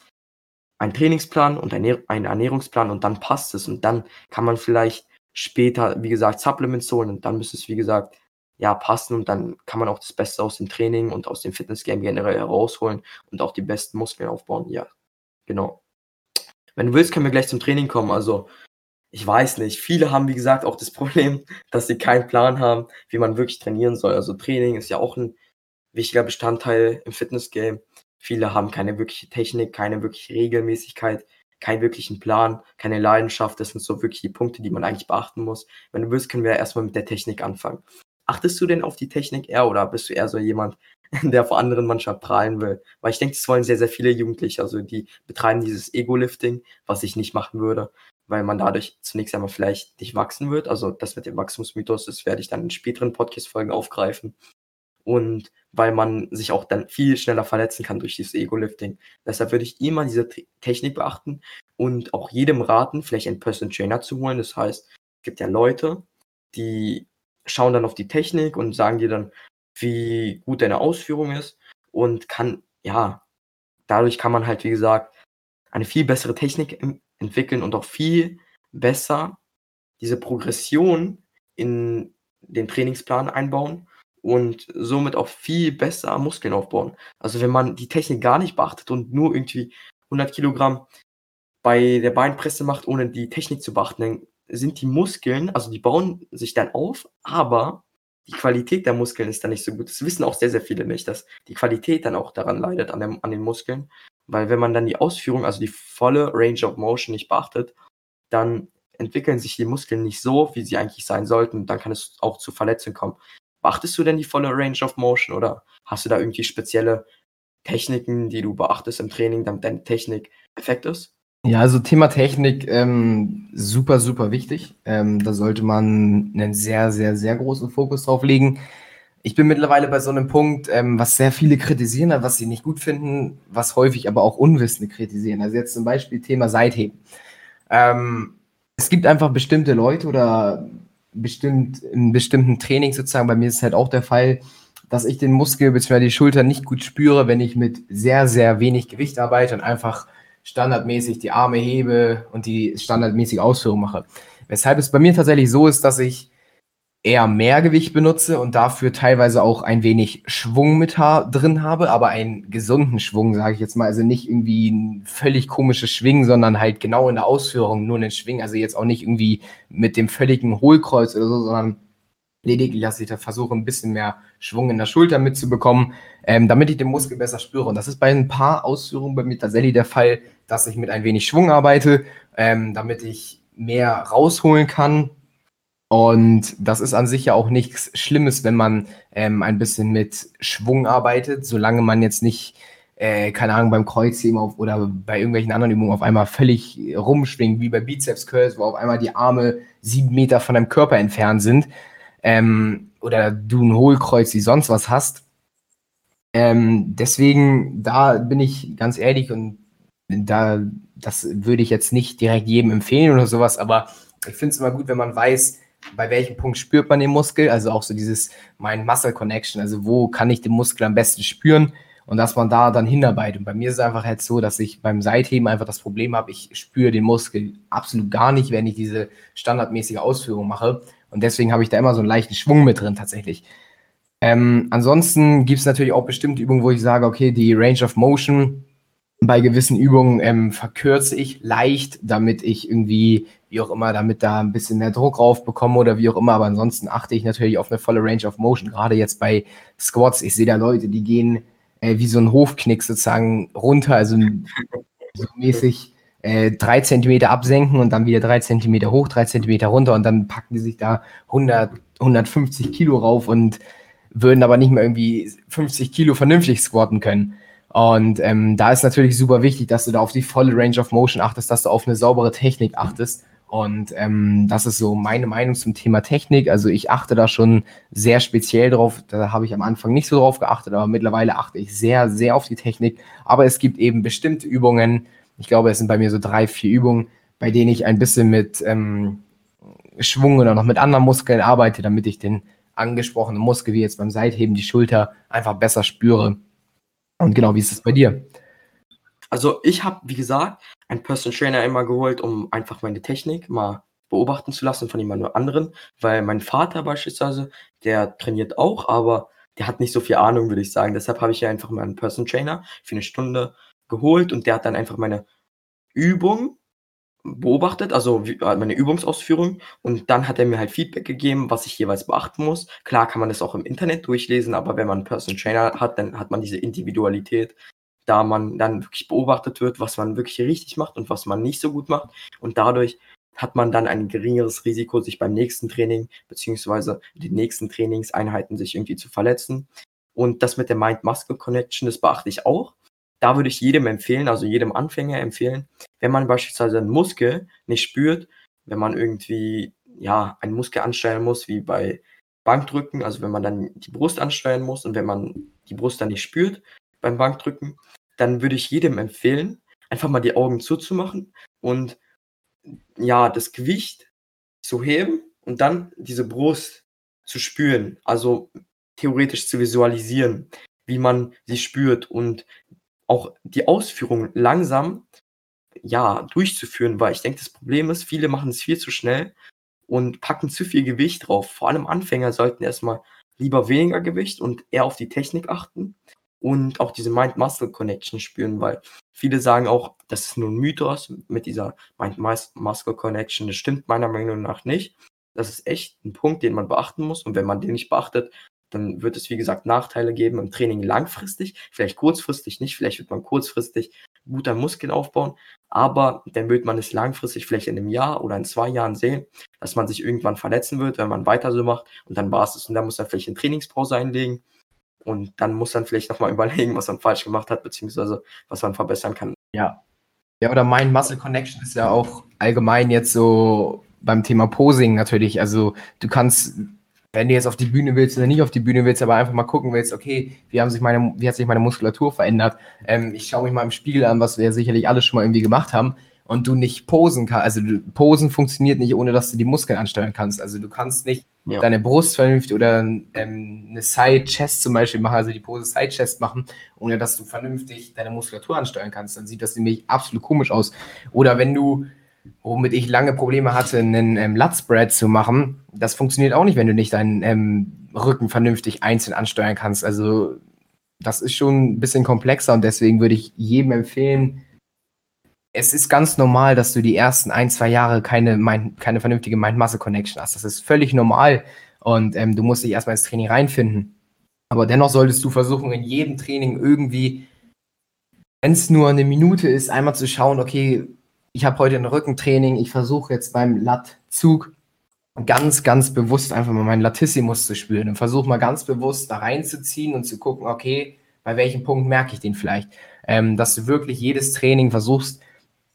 einen Trainingsplan und einen Ernährungsplan und dann passt es. Und dann kann man vielleicht später, wie gesagt, Supplements holen und dann müsste es, wie gesagt, ja, passen und dann kann man auch das Beste aus dem Training und aus dem Fitnessgame generell herausholen und auch die besten Muskeln aufbauen. Ja, genau. Wenn du willst, können wir gleich zum Training kommen. Also, ich weiß nicht. Viele haben, wie gesagt, auch das Problem, dass sie keinen Plan haben, wie man wirklich trainieren soll. Also, Training ist ja auch ein wichtiger Bestandteil im Fitnessgame. Viele haben keine wirkliche Technik, keine wirkliche Regelmäßigkeit, keinen wirklichen Plan, keine Leidenschaft. Das sind so wirklich die Punkte, die man eigentlich beachten muss. Wenn du willst, können wir erstmal mit der Technik anfangen. Achtest du denn auf die Technik eher oder bist du eher so jemand, der vor anderen manchmal prahlen will? Weil ich denke, das wollen sehr, sehr viele Jugendliche. Also die betreiben dieses Ego-Lifting, was ich nicht machen würde, weil man dadurch zunächst einmal vielleicht nicht wachsen wird. Also das mit dem Wachstumsmythos, das werde ich dann in späteren Podcast-Folgen aufgreifen. Und weil man sich auch dann viel schneller verletzen kann durch dieses Ego-Lifting. Deshalb würde ich immer diese Technik beachten und auch jedem raten, vielleicht einen Personal Trainer zu holen. Das heißt, es gibt ja Leute, die schauen dann auf die Technik und sagen dir dann, wie gut deine Ausführung ist und kann, ja, dadurch kann man halt, wie gesagt, eine viel bessere Technik entwickeln und auch viel besser diese Progression in den Trainingsplan einbauen und somit auch viel besser Muskeln aufbauen. Also wenn man die Technik gar nicht beachtet und nur irgendwie 100 Kilogramm bei der Beinpresse macht, ohne die Technik zu beachten, dann sind die Muskeln, also die bauen sich dann auf, aber die Qualität der Muskeln ist dann nicht so gut. Das wissen auch sehr, sehr viele nicht, dass die Qualität dann auch daran leidet, an, dem, an den Muskeln. Weil wenn man dann die Ausführung, also die volle Range of Motion nicht beachtet, dann entwickeln sich die Muskeln nicht so, wie sie eigentlich sein sollten. Dann kann es auch zu Verletzungen kommen. Beachtest du denn die volle Range of Motion oder hast du da irgendwie spezielle Techniken, die du beachtest im Training, damit deine Technik perfekt ist? Ja, also Thema Technik, ähm, super, super wichtig. Ähm, da sollte man einen sehr, sehr, sehr großen Fokus drauf legen. Ich bin mittlerweile bei so einem Punkt, ähm, was sehr viele kritisieren, was sie nicht gut finden, was häufig aber auch Unwissende kritisieren. Also jetzt zum Beispiel Thema Seitheben. Ähm, es gibt einfach bestimmte Leute oder bestimmt in bestimmten Trainings sozusagen, bei mir ist es halt auch der Fall, dass ich den Muskel bzw. die Schulter nicht gut spüre, wenn ich mit sehr, sehr wenig Gewicht arbeite und einfach standardmäßig die Arme hebe und die standardmäßige Ausführung mache. Weshalb es bei mir tatsächlich so ist, dass ich eher mehr Gewicht benutze und dafür teilweise auch ein wenig Schwung mit ha drin habe, aber einen gesunden Schwung, sage ich jetzt mal. Also nicht irgendwie ein völlig komisches Schwingen, sondern halt genau in der Ausführung nur einen Schwing. Also jetzt auch nicht irgendwie mit dem völligen Hohlkreuz oder so, sondern lediglich, dass ich da versuche, ein bisschen mehr Schwung in der Schulter mitzubekommen, ähm, damit ich den Muskel besser spüre. Und das ist bei ein paar Ausführungen bei mir tatsächlich der Fall, dass ich mit ein wenig Schwung arbeite, ähm, damit ich mehr rausholen kann. Und das ist an sich ja auch nichts Schlimmes, wenn man ähm, ein bisschen mit Schwung arbeitet, solange man jetzt nicht, äh, keine Ahnung, beim Kreuzheben auf, oder bei irgendwelchen anderen Übungen auf einmal völlig rumschwingt, wie bei Bizeps Curls, wo auf einmal die Arme sieben Meter von deinem Körper entfernt sind ähm, oder du ein Hohlkreuz wie sonst was hast. Ähm, deswegen, da bin ich ganz ehrlich und da, das würde ich jetzt nicht direkt jedem empfehlen oder sowas, aber ich finde es immer gut, wenn man weiß, bei welchem Punkt spürt man den Muskel, also auch so dieses Mind-Muscle-Connection, also wo kann ich den Muskel am besten spüren und dass man da dann hinarbeitet. Und bei mir ist es einfach halt so, dass ich beim Seitheben einfach das Problem habe, ich spüre den Muskel absolut gar nicht, wenn ich diese standardmäßige Ausführung mache. Und deswegen habe ich da immer so einen leichten Schwung mit drin tatsächlich. Ähm, ansonsten gibt es natürlich auch bestimmte Übungen, wo ich sage, okay, die Range of Motion bei gewissen Übungen ähm, verkürze ich leicht, damit ich irgendwie, wie auch immer, damit da ein bisschen mehr Druck drauf bekomme oder wie auch immer. Aber ansonsten achte ich natürlich auf eine volle Range of Motion. Gerade jetzt bei Squats, ich sehe da Leute, die gehen äh, wie so ein Hofknick sozusagen runter, also so mäßig äh, drei Zentimeter absenken und dann wieder drei Zentimeter hoch, drei Zentimeter runter und dann packen die sich da 100, 150 Kilo rauf und würden aber nicht mehr irgendwie 50 Kilo vernünftig squatten können. Und ähm, da ist natürlich super wichtig, dass du da auf die volle Range of Motion achtest, dass du auf eine saubere Technik achtest Und ähm, das ist so meine Meinung zum Thema Technik. Also ich achte da schon sehr speziell drauf. Da habe ich am Anfang nicht so drauf geachtet, aber mittlerweile achte ich sehr, sehr auf die Technik. Aber es gibt eben bestimmte Übungen. Ich glaube, es sind bei mir so drei, vier Übungen, bei denen ich ein bisschen mit ähm, Schwung oder noch mit anderen Muskeln arbeite, damit ich den angesprochenen Muskel, wie jetzt beim Seitheben, die Schulter, einfach besser spüre. Und genau, wie ist es bei dir? Also ich habe, wie gesagt, einen Personal Trainer immer geholt, um einfach meine Technik mal beobachten zu lassen von jemand anderen, weil mein Vater beispielsweise, der trainiert auch, aber der hat nicht so viel Ahnung, würde ich sagen. Deshalb habe ich ja einfach mal einen Personal Trainer für eine Stunde geholt und der hat dann einfach meine Übung beobachtet, also äh, meine Übungsausführung und dann hat er mir halt Feedback gegeben, was ich jeweils beachten muss. Klar kann man das auch im Internet durchlesen, aber wenn man einen Personal Trainer hat, dann hat man diese Individualität, da man dann wirklich beobachtet wird, was man wirklich richtig macht und was man nicht so gut macht und dadurch hat man dann ein geringeres Risiko, sich beim nächsten Training beziehungsweise den nächsten Trainingseinheiten sich irgendwie zu verletzen. Und das mit der Mind-Muscle-Connection, das beachte ich auch da würde ich jedem empfehlen, also jedem Anfänger empfehlen, wenn man beispielsweise einen Muskel nicht spürt, wenn man irgendwie ja einen Muskel ansteuern muss, wie bei Bankdrücken, also wenn man dann die Brust ansteuern muss und wenn man die Brust dann nicht spürt beim Bankdrücken, dann würde ich jedem empfehlen, einfach mal die Augen zuzumachen und ja, das Gewicht zu heben und dann diese Brust zu spüren, also theoretisch zu visualisieren, wie man sie spürt und auch die Ausführung langsam, ja, durchzuführen, weil ich denke, das Problem ist, viele machen es viel zu schnell und packen zu viel Gewicht drauf. Vor allem Anfänger sollten erstmal lieber weniger Gewicht und eher auf die Technik achten und auch diese Mind-Muscle-Connection spüren, weil viele sagen auch, das ist nur ein Mythos mit dieser Mind-Muscle-Connection. Das stimmt meiner Meinung nach nicht. Das ist echt ein Punkt, den man beachten muss. Und wenn man den nicht beachtet, dann wird es, wie gesagt, Nachteile geben im Training langfristig, vielleicht kurzfristig nicht, vielleicht wird man kurzfristig guter Muskeln aufbauen, aber dann wird man es langfristig vielleicht in einem Jahr oder in zwei Jahren sehen, dass man sich irgendwann verletzen wird, wenn man weiter so macht und dann war es es und dann muss man vielleicht eine Trainingspause einlegen und dann muss man vielleicht nochmal überlegen, was man falsch gemacht hat, beziehungsweise was man verbessern kann. Ja. Ja, oder Mind Muscle Connection ist ja auch allgemein jetzt so beim Thema Posing natürlich. Also du kannst wenn du jetzt auf die Bühne willst oder nicht auf die Bühne willst, aber einfach mal gucken willst, okay, wie, haben sich meine, wie hat sich meine Muskulatur verändert? Ähm, ich schaue mich mal im Spiegel an, was wir sicherlich alle schon mal irgendwie gemacht haben und du nicht posen kannst. Also Posen funktioniert nicht, ohne dass du die Muskeln ansteuern kannst. Also du kannst nicht ja. deine Brust vernünftig oder ähm, eine Side-Chest zum Beispiel machen, also die Pose Side-Chest machen, ohne dass du vernünftig deine Muskulatur ansteuern kannst. Dann sieht das nämlich absolut komisch aus. Oder wenn du womit ich lange Probleme hatte, einen ähm, Lat-Spread zu machen. Das funktioniert auch nicht, wenn du nicht deinen ähm, Rücken vernünftig einzeln ansteuern kannst. Also das ist schon ein bisschen komplexer und deswegen würde ich jedem empfehlen, es ist ganz normal, dass du die ersten ein, zwei Jahre keine, keine vernünftige Mind-Muscle-Connection hast. Das ist völlig normal und ähm, du musst dich erstmal ins Training reinfinden. Aber dennoch solltest du versuchen, in jedem Training irgendwie, wenn es nur eine Minute ist, einmal zu schauen, okay, ich habe heute ein Rückentraining, ich versuche jetzt beim Lattzug ganz, ganz bewusst einfach mal meinen Latissimus zu spüren und versuche mal ganz bewusst da reinzuziehen und zu gucken, okay, bei welchem Punkt merke ich den vielleicht. Ähm, dass du wirklich jedes Training versuchst,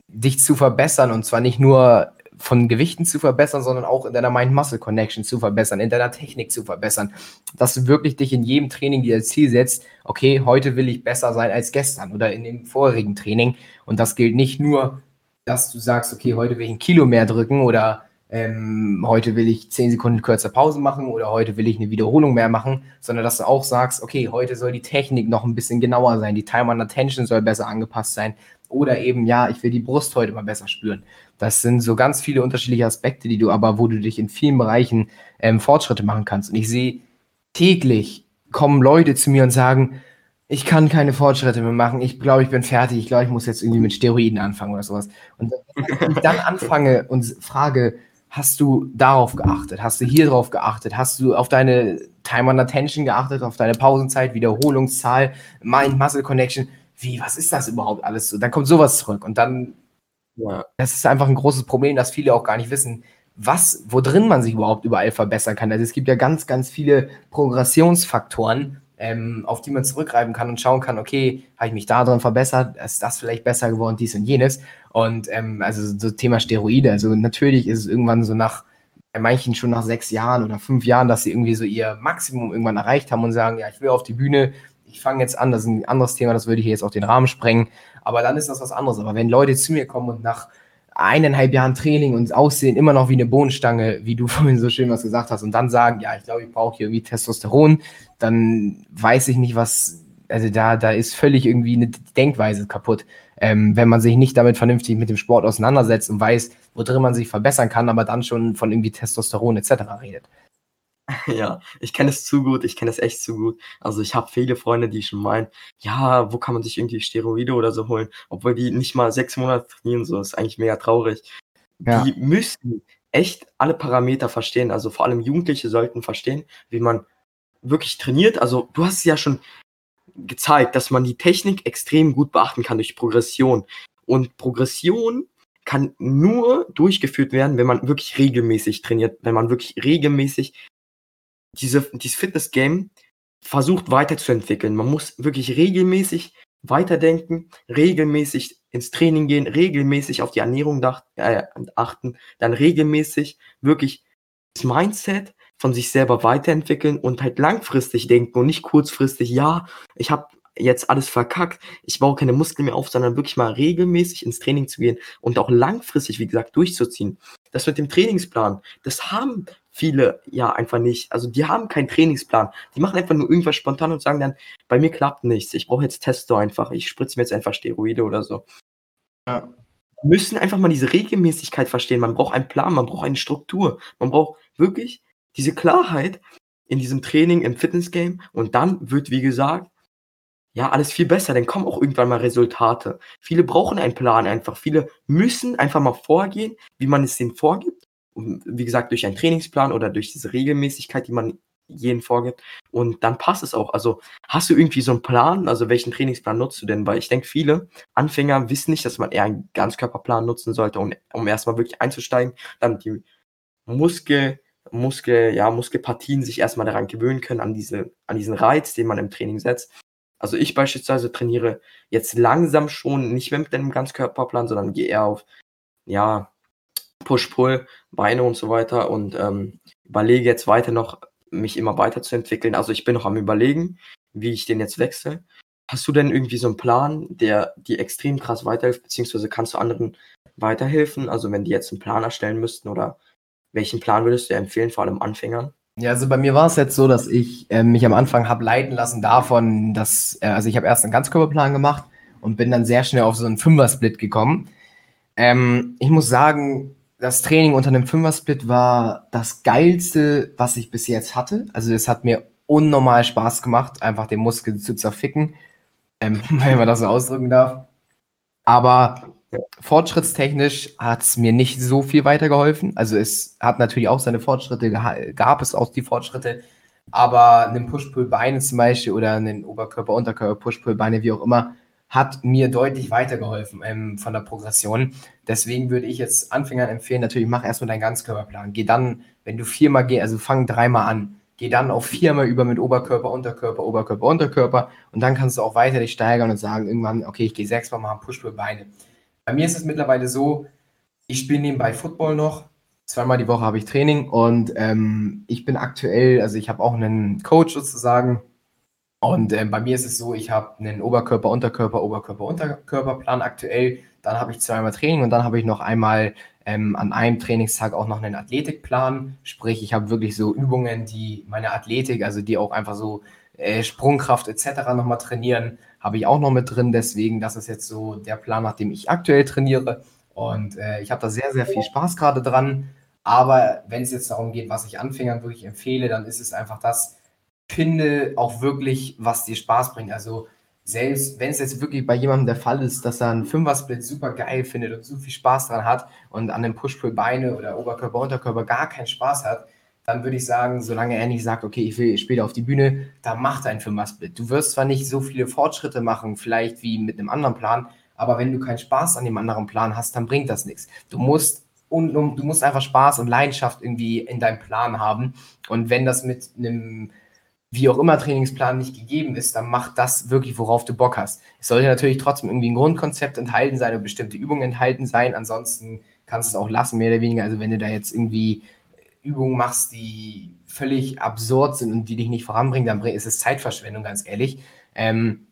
dich zu verbessern und zwar nicht nur von Gewichten zu verbessern, sondern auch in deiner Mind-Muscle-Connection zu verbessern, in deiner Technik zu verbessern. Dass du wirklich dich in jedem Training dir als Ziel setzt, okay, heute will ich besser sein als gestern oder in dem vorherigen Training. Und das gilt nicht nur dass du sagst, okay, heute will ich ein Kilo mehr drücken oder ähm, heute will ich zehn Sekunden kürzer Pause machen oder heute will ich eine Wiederholung mehr machen, sondern dass du auch sagst, okay, heute soll die Technik noch ein bisschen genauer sein, die Time on Attention soll besser angepasst sein oder eben, ja, ich will die Brust heute mal besser spüren. Das sind so ganz viele unterschiedliche Aspekte, die du aber, wo du dich in vielen Bereichen ähm, Fortschritte machen kannst. Und ich sehe täglich kommen Leute zu mir und sagen, ich kann keine Fortschritte mehr machen. Ich glaube, ich bin fertig. Ich glaube, ich muss jetzt irgendwie mit Steroiden anfangen oder sowas. Und wenn ich dann anfange und frage, hast du darauf geachtet? Hast du hier drauf geachtet? Hast du auf deine Time on Attention geachtet, auf deine Pausenzeit, Wiederholungszahl, Mind-Muscle-Connection? Wie, was ist das überhaupt alles so? Dann kommt sowas zurück und dann, ja. das ist einfach ein großes Problem, dass viele auch gar nicht wissen, was, wo drin man sich überhaupt überall verbessern kann. Also es gibt ja ganz, ganz viele Progressionsfaktoren, ähm, auf die man zurückgreifen kann und schauen kann, okay, habe ich mich da drin verbessert, ist das vielleicht besser geworden, dies und jenes. Und ähm, also so Thema Steroide, also natürlich ist es irgendwann so nach, bei manchen schon nach sechs Jahren oder fünf Jahren, dass sie irgendwie so ihr Maximum irgendwann erreicht haben und sagen, ja, ich will auf die Bühne, ich fange jetzt an, das ist ein anderes Thema, das würde hier jetzt auch den Rahmen sprengen, aber dann ist das was anderes. Aber wenn Leute zu mir kommen und nach eineinhalb Jahren Training und aussehen immer noch wie eine Bohnenstange, wie du vorhin so schön was gesagt hast, und dann sagen, ja, ich glaube, ich brauche hier irgendwie Testosteron, dann weiß ich nicht, was, also da, da ist völlig irgendwie eine Denkweise kaputt, ähm, wenn man sich nicht damit vernünftig mit dem Sport auseinandersetzt und weiß, worin man sich verbessern kann, aber dann schon von irgendwie Testosteron etc. redet. Ja, ich kenne es zu gut, ich kenne es echt zu gut. Also ich habe viele Freunde, die schon meinen, ja, wo kann man sich irgendwie Steroide oder so holen, obwohl die nicht mal sechs Monate trainieren, so ist eigentlich mega traurig. Ja. Die müssen echt alle Parameter verstehen, also vor allem Jugendliche sollten verstehen, wie man wirklich trainiert. Also du hast es ja schon gezeigt, dass man die Technik extrem gut beachten kann durch Progression. Und Progression kann nur durchgeführt werden, wenn man wirklich regelmäßig trainiert, wenn man wirklich regelmäßig diese, dieses Fitness-Game versucht weiterzuentwickeln. Man muss wirklich regelmäßig weiterdenken, regelmäßig ins Training gehen, regelmäßig auf die Ernährung äh, achten, dann regelmäßig wirklich das Mindset von sich selber weiterentwickeln und halt langfristig denken und nicht kurzfristig, ja, ich habe jetzt alles verkackt, ich baue keine Muskeln mehr auf, sondern wirklich mal regelmäßig ins Training zu gehen und auch langfristig, wie gesagt, durchzuziehen. Das mit dem Trainingsplan, das haben viele ja einfach nicht. Also die haben keinen Trainingsplan. Die machen einfach nur irgendwas spontan und sagen dann, bei mir klappt nichts. Ich brauche jetzt Testo einfach. Ich spritze mir jetzt einfach Steroide oder so. Ja. Müssen einfach mal diese Regelmäßigkeit verstehen. Man braucht einen Plan, man braucht eine Struktur. Man braucht wirklich diese Klarheit in diesem Training, im Fitnessgame. Und dann wird, wie gesagt, ja, alles viel besser. Dann kommen auch irgendwann mal Resultate. Viele brauchen einen Plan einfach. Viele müssen einfach mal vorgehen, wie man es denen vorgibt wie gesagt, durch einen Trainingsplan oder durch diese Regelmäßigkeit, die man jeden vorgibt. Und dann passt es auch. Also hast du irgendwie so einen Plan? Also welchen Trainingsplan nutzt du denn? Weil ich denke, viele Anfänger wissen nicht, dass man eher einen Ganzkörperplan nutzen sollte, um, um erstmal wirklich einzusteigen, dann die Muskel, Muskel, ja, Muskelpartien sich erstmal daran gewöhnen können, an, diese, an diesen Reiz, den man im Training setzt. Also ich beispielsweise trainiere jetzt langsam schon nicht mehr mit einem Ganzkörperplan, sondern gehe eher auf, ja, Push-Pull, Beine und so weiter und ähm, überlege jetzt weiter noch, mich immer weiterzuentwickeln. Also ich bin noch am überlegen, wie ich den jetzt wechsle. Hast du denn irgendwie so einen Plan, der dir extrem krass weiterhilft, beziehungsweise kannst du anderen weiterhelfen? Also wenn die jetzt einen Plan erstellen müssten oder welchen Plan würdest du empfehlen, vor allem Anfängern? Ja, also bei mir war es jetzt so, dass ich äh, mich am Anfang habe leiten lassen davon, dass, äh, also ich habe erst einen Ganzkörperplan gemacht und bin dann sehr schnell auf so einen Fünfer-Split gekommen. Ähm, ich muss sagen, das Training unter einem Fünfer-Split war das geilste, was ich bis jetzt hatte. Also es hat mir unnormal Spaß gemacht, einfach den Muskel zu zerficken, ähm, wenn man das so ausdrücken darf. Aber fortschrittstechnisch hat es mir nicht so viel weitergeholfen. Also es hat natürlich auch seine Fortschritte, gab es auch die Fortschritte, aber einen Push-Pull-Beine zum Beispiel oder einen Oberkörper-Unterkörper, Push-Pull-Beine, wie auch immer, hat mir deutlich weitergeholfen ähm, von der Progression. Deswegen würde ich jetzt Anfängern empfehlen, natürlich mach erstmal deinen Ganzkörperplan. Geh dann, wenn du viermal gehst, also fang dreimal an, geh dann auf viermal über mit Oberkörper, Unterkörper, Oberkörper, Unterkörper und dann kannst du auch weiter dich steigern und sagen irgendwann, okay, ich gehe sechsmal machen Push-Pull-Beine. Bei mir ist es mittlerweile so, ich spiele nebenbei Football noch, zweimal die Woche habe ich Training und ähm, ich bin aktuell, also ich habe auch einen Coach sozusagen, und ähm, bei mir ist es so, ich habe einen Oberkörper, Unterkörper, Oberkörper, Unterkörperplan aktuell. Dann habe ich zweimal Training und dann habe ich noch einmal ähm, an einem Trainingstag auch noch einen Athletikplan. Sprich, ich habe wirklich so Übungen, die meine Athletik, also die auch einfach so äh, Sprungkraft etc. nochmal trainieren, habe ich auch noch mit drin. Deswegen, das ist jetzt so der Plan, nach dem ich aktuell trainiere. Und äh, ich habe da sehr, sehr viel Spaß gerade dran. Aber wenn es jetzt darum geht, was ich Anfängern wirklich empfehle, dann ist es einfach das, finde auch wirklich, was dir Spaß bringt. Also selbst wenn es jetzt wirklich bei jemandem der Fall ist, dass er einen Fünfer-Split super geil findet und so viel Spaß dran hat und an dem Push-Pull-Beine oder Oberkörper, Unterkörper gar keinen Spaß hat, dann würde ich sagen, solange er nicht sagt, okay, ich will später auf die Bühne, dann macht ein Fünfer-Split. Du wirst zwar nicht so viele Fortschritte machen, vielleicht wie mit einem anderen Plan, aber wenn du keinen Spaß an dem anderen Plan hast, dann bringt das nichts. Du musst und du musst einfach Spaß und Leidenschaft irgendwie in deinem Plan haben. Und wenn das mit einem wie auch immer Trainingsplan nicht gegeben ist, dann mach das wirklich, worauf du Bock hast. Es sollte natürlich trotzdem irgendwie ein Grundkonzept enthalten sein und bestimmte Übungen enthalten sein. Ansonsten kannst du es auch lassen, mehr oder weniger. Also wenn du da jetzt irgendwie Übungen machst, die völlig absurd sind und die dich nicht voranbringen, dann ist es Zeitverschwendung, ganz ehrlich. Ähm,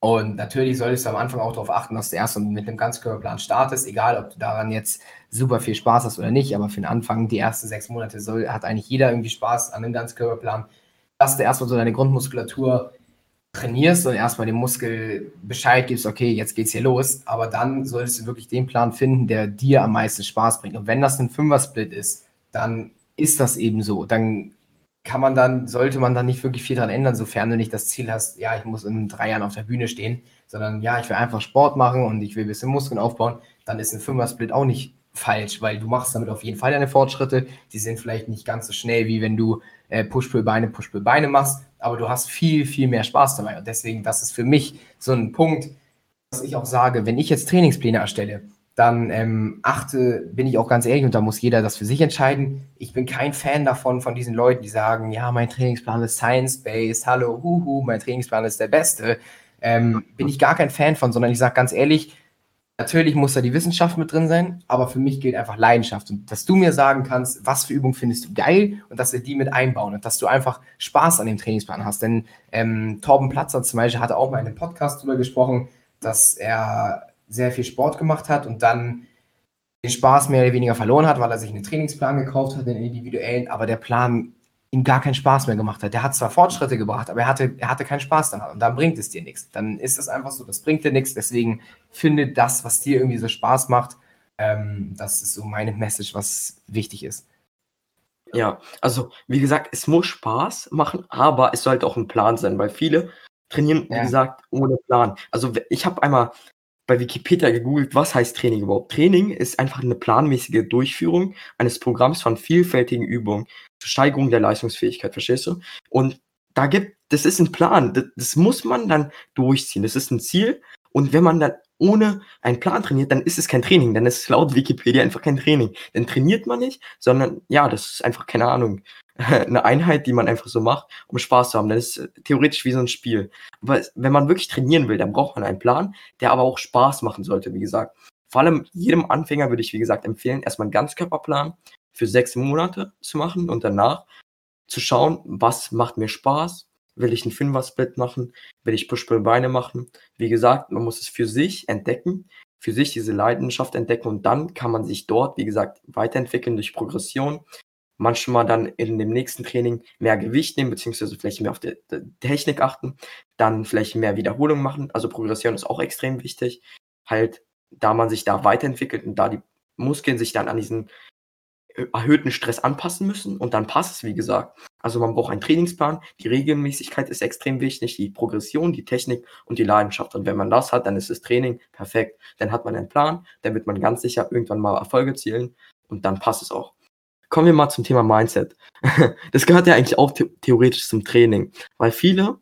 und natürlich solltest du am Anfang auch darauf achten, dass du erst mit einem Ganzkörperplan startest, egal ob du daran jetzt super viel Spaß hast oder nicht, aber für den Anfang, die ersten sechs Monate soll, hat eigentlich jeder irgendwie Spaß an einem Ganzkörperplan dass du erstmal so deine Grundmuskulatur trainierst und erstmal dem Muskel Bescheid gibst, okay, jetzt geht's hier los, aber dann solltest du wirklich den Plan finden, der dir am meisten Spaß bringt. Und wenn das ein Fünfer-Split ist, dann ist das eben so. Dann kann man dann, sollte man dann nicht wirklich viel daran ändern, sofern du nicht das Ziel hast, ja, ich muss in drei Jahren auf der Bühne stehen, sondern ja, ich will einfach Sport machen und ich will ein bisschen Muskeln aufbauen, dann ist ein Fünfer-Split auch nicht falsch, weil du machst damit auf jeden Fall deine Fortschritte. Die sind vielleicht nicht ganz so schnell, wie wenn du äh, Push-Pull-Beine, Push-Pull-Beine machst, aber du hast viel, viel mehr Spaß dabei. Und deswegen, das ist für mich so ein Punkt, dass ich auch sage, wenn ich jetzt Trainingspläne erstelle, dann ähm, achte, bin ich auch ganz ehrlich, und da muss jeder das für sich entscheiden. Ich bin kein Fan davon, von diesen Leuten, die sagen, ja, mein Trainingsplan ist science-based, hallo, huhu, mein Trainingsplan ist der beste. Ähm, bin ich gar kein Fan von, sondern ich sage ganz ehrlich, Natürlich muss da die Wissenschaft mit drin sein, aber für mich gilt einfach Leidenschaft. Und dass du mir sagen kannst, was für Übungen findest du geil und dass wir die mit einbauen und dass du einfach Spaß an dem Trainingsplan hast. Denn ähm, Torben Platzer zum Beispiel hatte auch mal in einem Podcast darüber gesprochen, dass er sehr viel Sport gemacht hat und dann den Spaß mehr oder weniger verloren hat, weil er sich einen Trainingsplan gekauft hat, den individuellen, aber der Plan ihm gar keinen Spaß mehr gemacht hat. Der hat zwar Fortschritte gebracht, aber er hatte, er hatte keinen Spaß daran und dann bringt es dir nichts. Dann ist es einfach so, das bringt dir nichts. Deswegen finde das, was dir irgendwie so Spaß macht. Ähm, das ist so meine Message, was wichtig ist. Ja, also wie gesagt, es muss Spaß machen, aber es sollte auch ein Plan sein, weil viele trainieren, wie ja. gesagt, ohne Plan. Also ich habe einmal bei Wikipedia gegoogelt, was heißt Training überhaupt? Training ist einfach eine planmäßige Durchführung eines Programms von vielfältigen Übungen Steigerung der Leistungsfähigkeit, verstehst du? Und da gibt, das ist ein Plan, das, das muss man dann durchziehen, das ist ein Ziel. Und wenn man dann ohne einen Plan trainiert, dann ist es kein Training, dann ist es laut Wikipedia einfach kein Training. Dann trainiert man nicht, sondern ja, das ist einfach keine Ahnung, eine Einheit, die man einfach so macht, um Spaß zu haben. Das ist äh, theoretisch wie so ein Spiel. Aber wenn man wirklich trainieren will, dann braucht man einen Plan, der aber auch Spaß machen sollte, wie gesagt. Vor allem jedem Anfänger würde ich, wie gesagt, empfehlen, erstmal einen Ganzkörperplan für sechs Monate zu machen und danach zu schauen, was macht mir Spaß. Will ich einen Fünfer-Split machen? Will ich Push-Pull-Beine machen? Wie gesagt, man muss es für sich entdecken, für sich diese Leidenschaft entdecken und dann kann man sich dort, wie gesagt, weiterentwickeln durch Progression, manchmal dann in dem nächsten Training mehr Gewicht nehmen, beziehungsweise vielleicht mehr auf die, die Technik achten, dann vielleicht mehr Wiederholungen machen. Also Progression ist auch extrem wichtig. Halt, da man sich da weiterentwickelt und da die Muskeln sich dann an diesen erhöhten Stress anpassen müssen und dann passt es, wie gesagt. Also man braucht einen Trainingsplan, die Regelmäßigkeit ist extrem wichtig, die Progression, die Technik und die Leidenschaft. Und wenn man das hat, dann ist das Training perfekt. Dann hat man einen Plan, dann wird man ganz sicher irgendwann mal Erfolge zielen und dann passt es auch kommen wir mal zum Thema Mindset. Das gehört ja eigentlich auch theoretisch zum Training, weil viele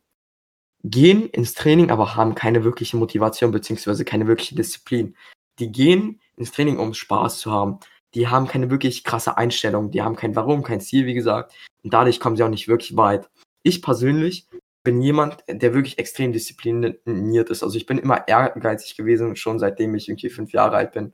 gehen ins Training, aber haben keine wirkliche Motivation beziehungsweise keine wirkliche Disziplin. Die gehen ins Training, um Spaß zu haben. Die haben keine wirklich krasse Einstellung, die haben kein Warum, kein Ziel, wie gesagt. Und dadurch kommen sie auch nicht wirklich weit. Ich persönlich bin jemand, der wirklich extrem diszipliniert ist. Also ich bin immer ehrgeizig gewesen, schon seitdem ich irgendwie fünf Jahre alt bin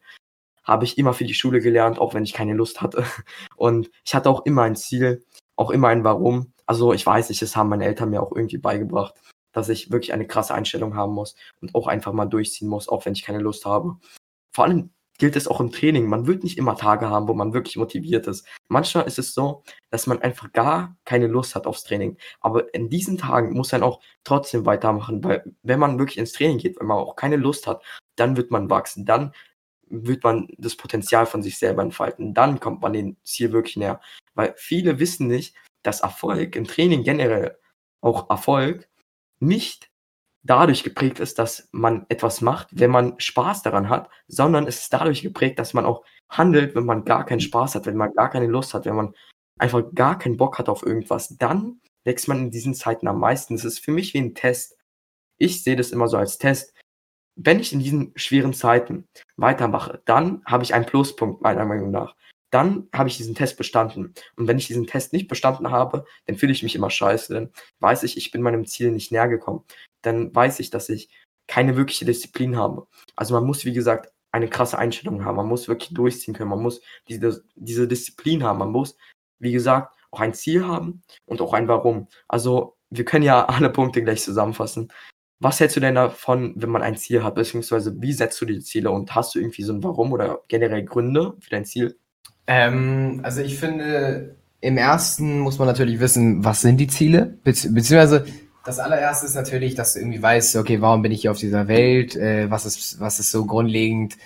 habe ich immer für die Schule gelernt, auch wenn ich keine Lust hatte. Und ich hatte auch immer ein Ziel, auch immer ein Warum. Also ich weiß nicht, das haben meine Eltern mir auch irgendwie beigebracht, dass ich wirklich eine krasse Einstellung haben muss und auch einfach mal durchziehen muss, auch wenn ich keine Lust habe. Vor allem gilt es auch im Training. Man wird nicht immer Tage haben, wo man wirklich motiviert ist. Manchmal ist es so, dass man einfach gar keine Lust hat aufs Training. Aber in diesen Tagen muss man auch trotzdem weitermachen, weil wenn man wirklich ins Training geht, wenn man auch keine Lust hat, dann wird man wachsen. Dann wird man das Potenzial von sich selber entfalten. Dann kommt man dem Ziel wirklich näher. Weil viele wissen nicht, dass Erfolg im Training generell, auch Erfolg, nicht dadurch geprägt ist, dass man etwas macht, wenn man Spaß daran hat, sondern es ist dadurch geprägt, dass man auch handelt, wenn man gar keinen Spaß hat, wenn man gar keine Lust hat, wenn man einfach gar keinen Bock hat auf irgendwas. Dann wächst man in diesen Zeiten am meisten. Es ist für mich wie ein Test. Ich sehe das immer so als Test wenn ich in diesen schweren Zeiten weitermache, dann habe ich einen Pluspunkt, meiner Meinung nach. dann habe ich diesen Test bestanden. Und wenn ich diesen Test nicht bestanden habe, dann fühle ich mich immer scheiße. Dann weiß ich, ich bin meinem Ziel nicht näher gekommen. Dann weiß ich, dass ich keine wirkliche Disziplin habe. Also man muss, wie gesagt, eine krasse Einstellung haben. Man muss wirklich durchziehen können. Man muss diese, diese Disziplin haben. Man muss, wie gesagt, auch ein Ziel haben und auch ein Warum. Also wir können ja alle Punkte gleich zusammenfassen. Was hältst du denn davon, wenn man ein Ziel hat? Beziehungsweise wie setzt du die Ziele und hast du irgendwie so ein Warum oder generell Gründe für dein Ziel? Ähm, also ich finde, im ersten muss man natürlich wissen, was sind die Ziele? Bezieh beziehungsweise das allererste ist natürlich, dass du irgendwie weißt, okay, warum bin ich hier auf dieser Welt? Äh, was, ist, was ist so grundlegend?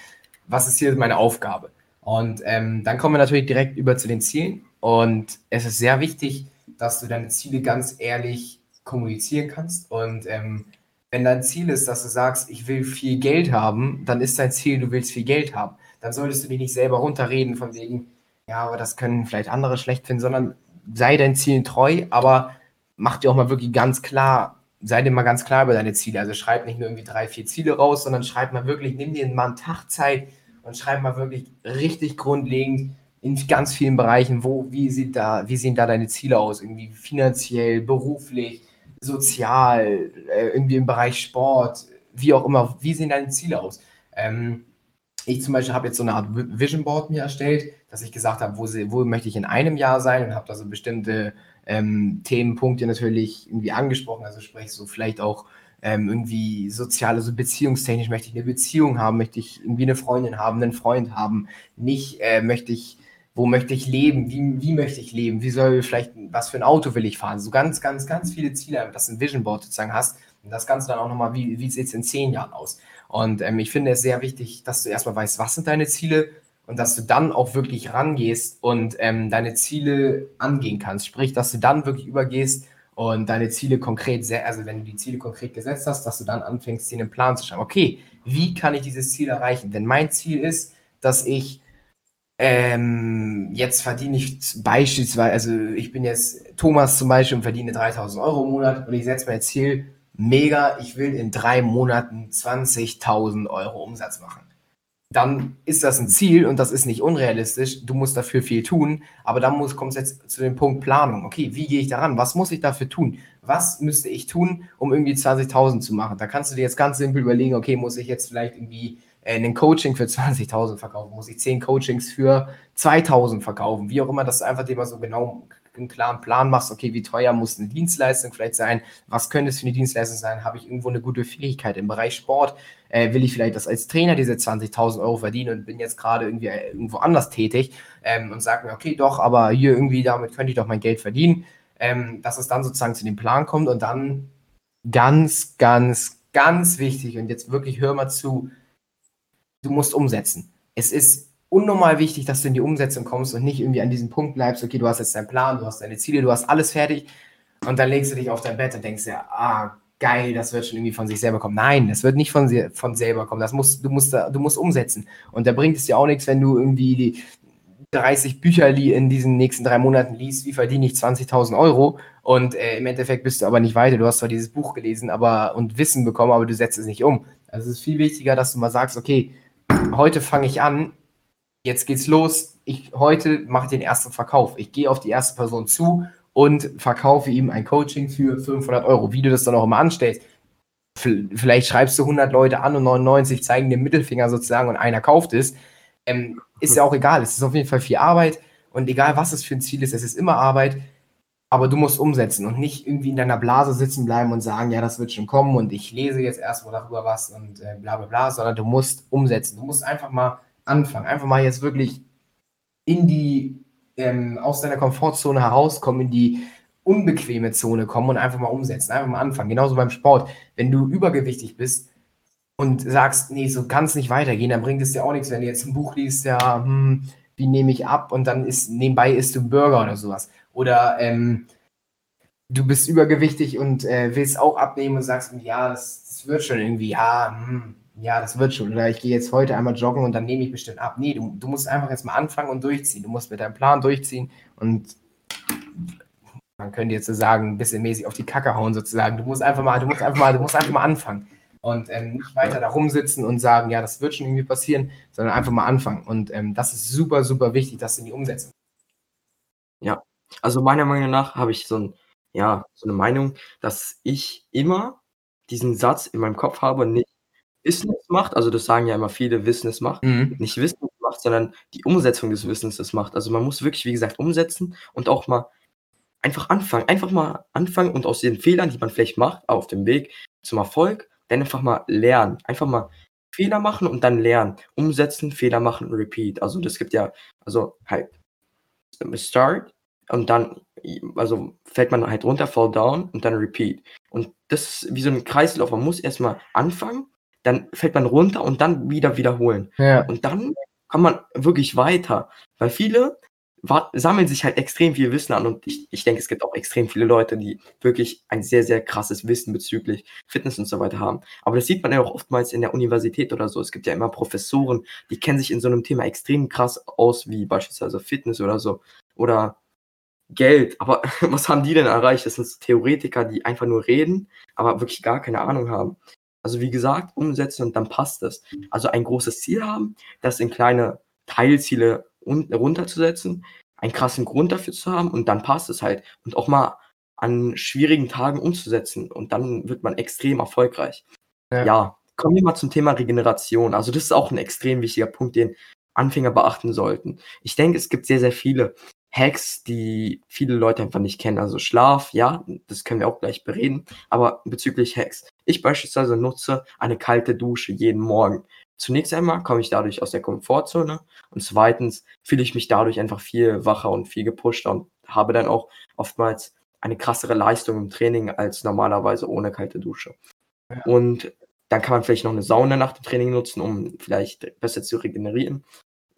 Was ist hier meine Aufgabe? Und ähm, dann kommen wir natürlich direkt über zu den Zielen. Und es ist sehr wichtig, dass du deine Ziele ganz ehrlich kommunizieren kannst. Und ähm, wenn dein Ziel ist, dass du sagst, ich will viel Geld haben, dann ist dein Ziel, du willst viel Geld haben. Dann solltest du dich nicht selber runterreden von wegen, ja, aber das können vielleicht andere schlecht finden, sondern sei deinen Zielen treu, aber mach dir auch mal wirklich ganz klar, sei dir mal ganz klar über deine Ziele. Also schreib nicht nur irgendwie drei, vier Ziele raus, sondern schreib mal wirklich, nimm dir mal einen Tag Zeit und schreib mal wirklich richtig grundlegend in ganz vielen Bereichen, wo, wie sieht da, wie sehen da deine Ziele aus? Irgendwie finanziell, beruflich, sozial, äh, irgendwie im Bereich Sport, wie auch immer, wie sehen deine Ziele aus? Ähm, ich zum Beispiel habe jetzt so eine Art Vision Board mir erstellt, dass ich gesagt habe, wo, wo möchte ich in einem Jahr sein und habe da so bestimmte ähm, Themenpunkte natürlich irgendwie angesprochen. Also sprich so vielleicht auch ähm, irgendwie sozial, also beziehungstechnisch möchte ich eine Beziehung haben, möchte ich irgendwie eine Freundin haben, einen Freund haben, nicht äh, möchte ich, wo möchte ich leben, wie, wie möchte ich leben, wie soll vielleicht, was für ein Auto will ich fahren, so ganz, ganz, ganz viele Ziele, dass du ein Vision Board sozusagen hast und das Ganze dann auch nochmal, wie, wie sieht es in zehn Jahren aus? Und ähm, ich finde es sehr wichtig, dass du erstmal weißt, was sind deine Ziele und dass du dann auch wirklich rangehst und ähm, deine Ziele angehen kannst. Sprich, dass du dann wirklich übergehst und deine Ziele konkret, sehr, also wenn du die Ziele konkret gesetzt hast, dass du dann anfängst, dir einen Plan zu schreiben. Okay, wie kann ich dieses Ziel erreichen? Denn mein Ziel ist, dass ich ähm, jetzt verdiene ich beispielsweise, also ich bin jetzt Thomas zum Beispiel und verdiene 3000 Euro im Monat und ich setze mein Ziel, mega, ich will in drei Monaten 20.000 Euro Umsatz machen. Dann ist das ein Ziel und das ist nicht unrealistisch. Du musst dafür viel tun, aber dann muss, kommt es jetzt zu dem Punkt Planung. Okay, wie gehe ich daran? Was muss ich dafür tun? Was müsste ich tun, um irgendwie 20.000 zu machen? Da kannst du dir jetzt ganz simpel überlegen, okay, muss ich jetzt vielleicht irgendwie äh, ein Coaching für 20.000 verkaufen? Muss ich 10 Coachings für 2.000 verkaufen? Wie auch immer, dass du einfach dir mal so genau einen klaren Plan machst, okay, wie teuer muss eine Dienstleistung vielleicht sein, was könnte es für eine Dienstleistung sein, habe ich irgendwo eine gute Fähigkeit im Bereich Sport, äh, will ich vielleicht das als Trainer diese 20.000 Euro verdienen und bin jetzt gerade irgendwie äh, irgendwo anders tätig ähm, und sage mir, okay, doch, aber hier irgendwie damit könnte ich doch mein Geld verdienen, ähm, dass es dann sozusagen zu dem Plan kommt und dann ganz, ganz, ganz wichtig und jetzt wirklich hör mal zu, du musst umsetzen. Es ist unnormal wichtig, dass du in die Umsetzung kommst und nicht irgendwie an diesem Punkt bleibst, okay, du hast jetzt deinen Plan, du hast deine Ziele, du hast alles fertig und dann legst du dich auf dein Bett und denkst ja, ah, geil, das wird schon irgendwie von sich selber kommen. Nein, das wird nicht von, von selber kommen. Das musst, du, musst, du musst umsetzen. Und da bringt es dir auch nichts, wenn du irgendwie die 30 Bücher in diesen nächsten drei Monaten liest, wie verdiene ich 20.000 Euro und äh, im Endeffekt bist du aber nicht weiter. Du hast zwar dieses Buch gelesen aber, und Wissen bekommen, aber du setzt es nicht um. Also es ist viel wichtiger, dass du mal sagst, okay, heute fange ich an, jetzt geht's los. Ich heute mache den ersten Verkauf. Ich gehe auf die erste Person zu und verkaufe ihm ein Coaching für 500 Euro. Wie du das dann auch immer anstellst. Vielleicht schreibst du 100 Leute an und 99 zeigen den Mittelfinger sozusagen und einer kauft es. Ähm, ist ja auch egal. Es ist auf jeden Fall viel Arbeit und egal was es für ein Ziel ist, es ist immer Arbeit. Aber du musst umsetzen und nicht irgendwie in deiner Blase sitzen bleiben und sagen, ja, das wird schon kommen und ich lese jetzt erstmal darüber was und äh, bla bla bla, sondern du musst umsetzen. Du musst einfach mal anfangen. Einfach mal jetzt wirklich in die, ähm, aus deiner Komfortzone herauskommen, in die unbequeme Zone kommen und einfach mal umsetzen, einfach mal anfangen. Genauso beim Sport. Wenn du übergewichtig bist und sagst, nee, so kann es nicht weitergehen, dann bringt es dir auch nichts, wenn du jetzt ein Buch liest, ja, hm, wie nehme ich ab und dann ist nebenbei isst du Burger oder sowas. Oder ähm, du bist übergewichtig und äh, willst auch abnehmen und sagst, ja, das, das wird schon irgendwie, ja, hm, ja, das wird schon. Oder ich gehe jetzt heute einmal joggen und dann nehme ich bestimmt ab. Nee, du, du musst einfach jetzt mal anfangen und durchziehen. Du musst mit deinem Plan durchziehen und man könnte jetzt so sagen, ein bisschen mäßig auf die Kacke hauen sozusagen. Du musst einfach mal, du musst einfach mal, du musst einfach mal anfangen. Und ähm, nicht weiter da rumsitzen und sagen, ja, das wird schon irgendwie passieren, sondern einfach mal anfangen. Und ähm, das ist super, super wichtig, das in die Umsetzung. Ja, also meiner Meinung nach habe ich so 'n ja, so 'ne Meinung, dass ich immer diesen Satz in meinem Kopf habe, nicht Wissen es macht, also das sagen ja immer viele, Wissen es macht, Mhm. nicht Wissen es macht, sondern die Umsetzung des Wissens es macht. Also, man muss wirklich, wie gesagt, umsetzen und auch mal einfach anfangen. Einfach mal anfangen und aus den Fehlern, die man vielleicht macht auf dem Weg zum Erfolg, dann einfach mal lernen. Einfach mal Fehler machen und dann lernen. Umsetzen, Fehler machen, repeat. Also, das gibt ja also halt Start und dann also fällt man halt runter, fall down und dann repeat. Und das ist wie so 'n Kreislauf. Man muss erst mal anfangen, dann fällt man runter und dann wieder wiederholen. Ja. Und dann kommt man wirklich weiter, weil viele sammeln sich halt extrem viel Wissen an und ich ich denke, es gibt auch extrem viele Leute, die wirklich ein sehr, sehr krasses Wissen bezüglich Fitness und so weiter haben. Aber das sieht man ja auch oftmals in der Universität oder so. Es gibt ja immer Professoren, die kennen sich in so 'nem Thema extrem krass aus, wie beispielsweise Fitness oder so oder Geld. Aber was haben die denn erreicht? Das sind Theoretiker, die einfach nur reden, aber wirklich gar keine Ahnung haben. Also, wie gesagt, umsetzen und dann passt es. Also, ein großes Ziel haben, das in kleine Teilziele un runterzusetzen, einen krassen Grund dafür zu haben und dann passt es halt. Und auch mal an schwierigen Tagen umzusetzen und dann wird man extrem erfolgreich. Ja. Ja, kommen wir mal zum Thema Regeneration. Also, das ist auch 'n extrem wichtiger Punkt, den Anfänger beachten sollten. Ich denke, es gibt sehr, sehr viele Hacks, die viele Leute einfach nicht kennen. Also, Schlaf, ja, das können wir auch gleich bereden, aber bezüglich Hacks. Ich beispielsweise nutze eine kalte Dusche jeden Morgen. Zunächst einmal komme ich dadurch aus der Komfortzone und zweitens fühle ich mich dadurch einfach viel wacher und viel gepuschter und habe dann auch oftmals eine krassere Leistung im Training als normalerweise ohne kalte Dusche. Ja. Und dann kann man vielleicht noch 'ne Sauna nach dem Training nutzen, um vielleicht besser zu regenerieren.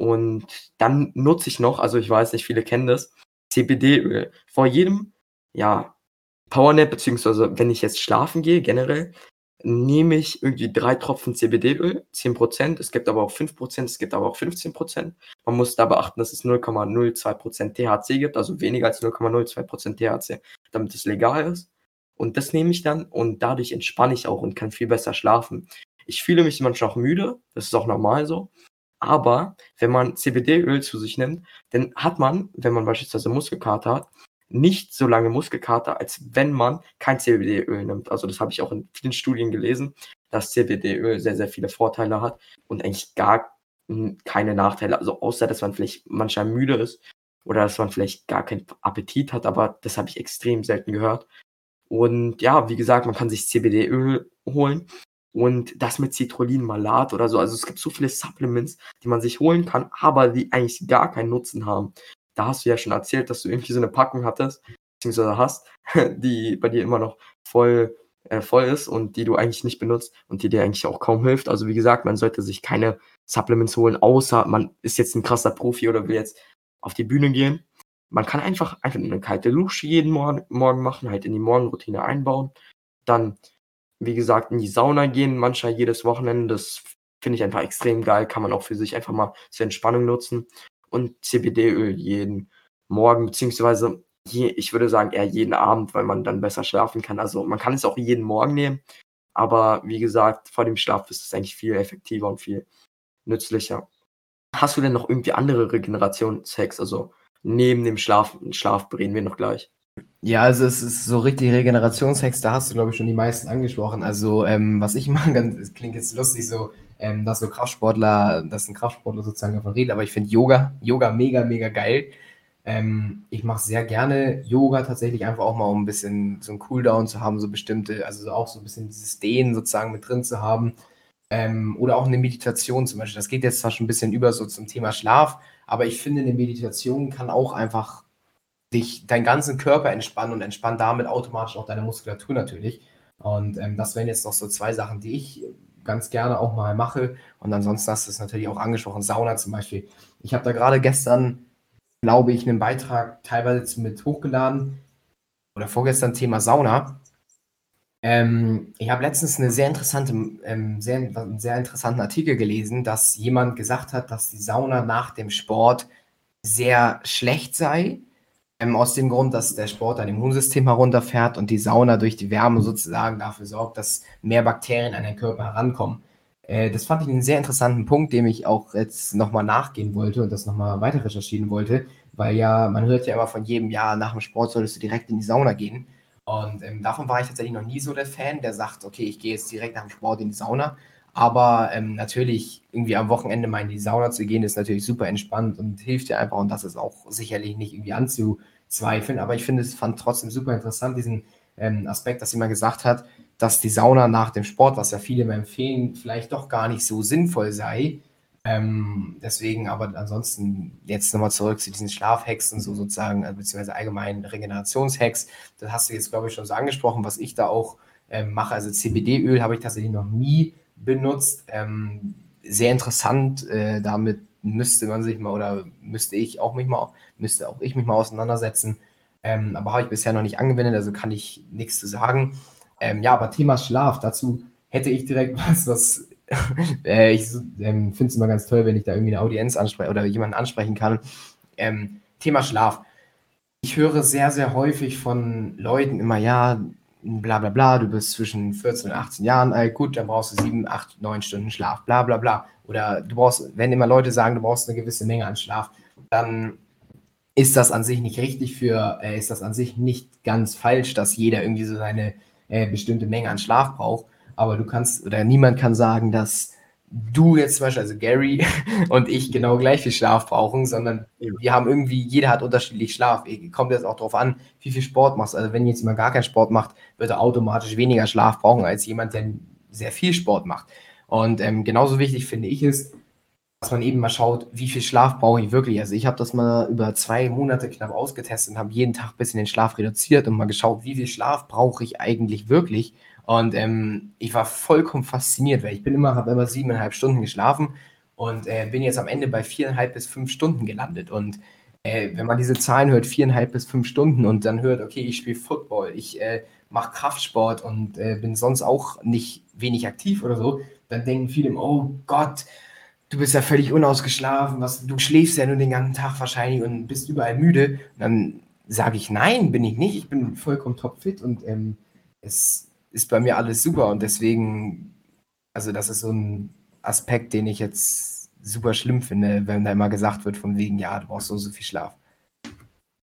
Und dann nutze ich noch also, ich weiß nicht, viele kennen das, CBD-Öl. Vor jedem, ja, Powernap beziehungsweise wenn ich jetzt schlafen gehe generell, nehme ich irgendwie 3 Tropfen CBD-Öl, 10% Es gibt aber auch 5% es gibt aber auch 15% Man muss da beachten, dass es 0,02% THC gibt, also weniger als 0,02% THC, damit es legal ist. Und das nehme ich dann und dadurch entspanne ich auch und kann viel besser schlafen. Ich fühle mich manchmal auch müde, das ist auch normal so. Aber wenn man CBD-Öl zu sich nimmt, dann hat man, wenn man beispielsweise Muskelkater hat, nicht so lange Muskelkater, als wenn man kein CBD-Öl nimmt. Also, das habe ich auch in vielen Studien gelesen, dass CBD-Öl sehr, sehr viele Vorteile hat und eigentlich gar, keine Nachteile. Also, außer dass man vielleicht manchmal müde ist oder dass man vielleicht gar keinen Appetit hat, aber das habe ich extrem selten gehört. Und ja, wie gesagt, man kann sich CBD-Öl holen und das mit Citrullin-Malat oder so. Also, es gibt so viele Supplements, die man sich holen kann, aber die eigentlich gar keinen Nutzen haben. Da hast du ja schon erzählt, dass du irgendwie so 'ne Packung hattest beziehungsweise hast, die bei dir immer noch voll äh, voll ist und die du eigentlich nicht benutzt und die dir eigentlich auch kaum hilft. Also, wie gesagt, man sollte sich keine Supplements holen, außer man ist jetzt 'n krasser Profi oder will jetzt auf die Bühne gehen. Man kann einfach einfach 'ne kalte Dusche jeden Morgen Morgen machen, halt in die Morgenroutine einbauen. Dann, wie gesagt, in die Sauna gehen, manchmal jedes Wochenende. Das finde ich einfach extrem geil, kann man auch für sich einfach mal zur Entspannung nutzen. Und CBD-Öl jeden Morgen beziehungsweise je ich würde sagen, eher jeden Abend, weil man dann besser schlafen kann. Also, man kann es auch jeden Morgen nehmen, aber wie gesagt, vor dem Schlaf ist es eigentlich viel effektiver und viel nützlicher. Hast du denn noch irgendwie andere Regenerations-Hacks? Also, neben dem Schlaf Schlaf bereden wir noch gleich. Ja, also es ist so richtig Regenerationshacks, da hast du, glaube ich, schon die meisten angesprochen. Also, ähm, was ich mache, es klingt jetzt lustig so, ähm, dass so Kraftsportler dass 'n Kraftsportler sozusagen davon redet, aber ich finde Yoga Yoga mega, mega geil. Ähm, ich mache sehr gerne Yoga tatsächlich einfach auch mal, um 'n bisschen so 'n Cooldown zu haben, so bestimmte also, so auch so 'n bisschen dieses Dehnen sozusagen mit drin zu haben. Ähm, oder auch 'ne Meditation zum Beispiel. Das geht jetzt zwar schon 'n bisschen über so zum Thema Schlaf, aber ich finde, 'ne Meditation kann auch einfach dich deinen ganzen Körper entspannen und entspannt damit automatisch auch deine Muskulatur natürlich. Und, ähm, das wären jetzt noch so 2 Sachen, die ich ganz gerne auch mal mache. Und ansonsten hast du's natürlich auch angesprochen, Sauna zum Beispiel. Ich habe da grade gestern, glaube ich, 'nen Beitrag teilweise mit hochgeladen oder vorgestern Thema Sauna. Ähm, ich habe letztens 'ne sehr interessante ähm, sehr 'n sehr interessanten Artikel gelesen, dass jemand gesagt hat, dass die Sauna nach dem Sport sehr schlecht sei, aus dem Grund, dass der Sport dein Immunsystem herunterfährt und die Sauna durch die Wärme sozusagen dafür sorgt, dass mehr Bakterien an den Körper herankommen. Äh, das fand ich einen sehr interessanten Punkt, dem ich auch jetzt nochmal nachgehen wollte und das nochmal weiter recherchieren wollte, weil ja, man hört ja immer von jedem Jahr, nach dem Sport solltest du direkt in die Sauna gehen. Und ähm, davon war ich tatsächlich noch nie so der Fan, der sagt, okay, ich gehe jetzt direkt nach dem Sport in die Sauna. Aber ähm, natürlich irgendwie am Wochenende mal in die Sauna zu gehen, ist natürlich super entspannt und hilft dir einfach. Und das ist auch sicherlich nicht irgendwie anzuzweifeln. Aber ich finde es fand trotzdem super interessant, diesen ähm, Aspekt, dass sie mal gesagt hat, dass die Sauna nach dem Sport, was ja viele mir empfehlen, vielleicht doch gar nicht so sinnvoll sei. Ähm, deswegen, aber ansonsten jetzt nochmal zurück zu diesen Schlafhacks und so sozusagen, äh, beziehungsweise allgemein Regenerationshacks. Das hast du jetzt, glaube ich, schon so angesprochen, was ich da auch ähm, mache. Also CBD-Öl habe ich tatsächlich noch nie benutzt. Ähm, sehr interessant. Äh, damit müsste man sich mal oder müsste ich auch mich mal, müsste auch ich mich mal auseinandersetzen. Ähm, aber habe ich bisher noch nicht angewendet, also kann ich nichts zu sagen. Ähm, ja, aber Thema Schlaf, dazu hätte ich direkt was, was äh, ich ähm, finde es immer ganz toll, wenn ich da irgendwie eine Audienz anspreche oder jemanden ansprechen kann. Ähm, Thema Schlaf. Ich höre sehr, sehr häufig von Leuten immer, ja, bla bla bla, du bist zwischen 14 und 18 Jahren alt, gut, dann brauchst du 7, 8, 9 Stunden Schlaf, bla bla bla. Oder du brauchst, wenn immer Leute sagen, du brauchst eine gewisse Menge an Schlaf, dann ist das an sich nicht richtig für, äh, ist das an sich nicht ganz falsch, dass jeder irgendwie so seine äh, bestimmte Menge an Schlaf braucht. Aber du kannst, oder niemand kann sagen, dass du jetzt zum Beispiel, also Gary und ich genau gleich viel Schlaf brauchen, sondern wir haben irgendwie, jeder hat unterschiedlich Schlaf. Kommt jetzt auch darauf an, wie viel Sport machst. Also wenn jetzt jemand gar keinen Sport macht, wird er automatisch weniger Schlaf brauchen als jemand, der sehr viel Sport macht. Und ähm, genauso wichtig finde ich es, dass man eben mal schaut, wie viel Schlaf brauche ich wirklich. Also ich habe das mal über zwei Monate knapp ausgetestet und habe jeden Tag ein bisschen den Schlaf reduziert und mal geschaut, wie viel Schlaf brauche ich eigentlich wirklich. Und ähm, ich war vollkommen fasziniert, weil ich bin immer, habe immer siebeneinhalb Stunden geschlafen und äh, bin jetzt am Ende bei viereinhalb bis fünf Stunden gelandet. Und äh, wenn man diese Zahlen hört, viereinhalb bis fünf Stunden und dann hört, okay, ich spiele Football, ich äh, mache Kraftsport und äh, bin sonst auch nicht wenig aktiv oder so, dann denken viele, oh Gott, du bist ja völlig unausgeschlafen, was, du schläfst ja nur den ganzen Tag wahrscheinlich und bist überall müde. Und dann sage ich, nein, bin ich nicht, ich bin vollkommen topfit und ähm, es ist bei mir alles super und deswegen, also das ist so ein Aspekt, den ich jetzt super schlimm finde, wenn da immer gesagt wird von wegen, ja, du brauchst so, so viel Schlaf.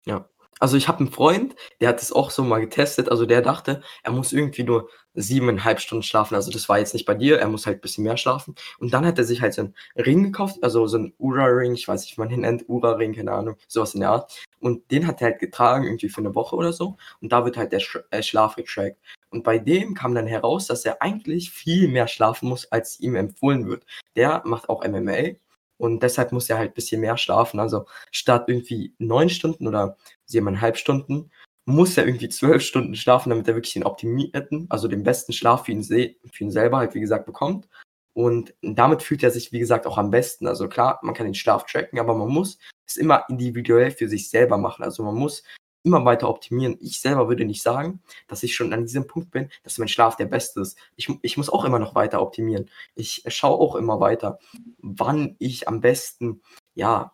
Ja. Also ich habe einen Freund, der hat das auch so mal getestet. Also der dachte, er muss irgendwie nur siebeneinhalb Stunden schlafen. Also das war jetzt nicht bei dir, er muss halt ein bisschen mehr schlafen. Und dann hat er sich halt so einen Ring gekauft, also so einen Ura-Ring, ich weiß nicht, wie man ihn nennt, Ura-Ring, keine Ahnung, sowas in der Art. Und den hat er halt getragen, irgendwie für eine Woche oder so. Und da wird halt der äh, Schlaf getrackt. Und bei dem kam dann heraus, dass er eigentlich viel mehr schlafen muss, als ihm empfohlen wird. Der macht auch MMA und deshalb muss er halt ein bisschen mehr schlafen. Also statt irgendwie neun Stunden oder siebeneinhalb Stunden, muss er irgendwie zwölf Stunden schlafen, damit er wirklich den optimierten, also den besten Schlaf für ihn, für ihn selber halt, wie gesagt, bekommt. Und damit fühlt er sich, wie gesagt, auch am besten. Also klar, man kann den Schlaf tracken, aber man muss es immer individuell für sich selber machen. Also man muss immer weiter optimieren. Ich selber würde nicht sagen, dass ich schon an diesem Punkt bin, dass mein Schlaf der beste ist. Ich, ich muss auch immer noch weiter optimieren. Ich schaue auch immer weiter, wann ich am besten, ja,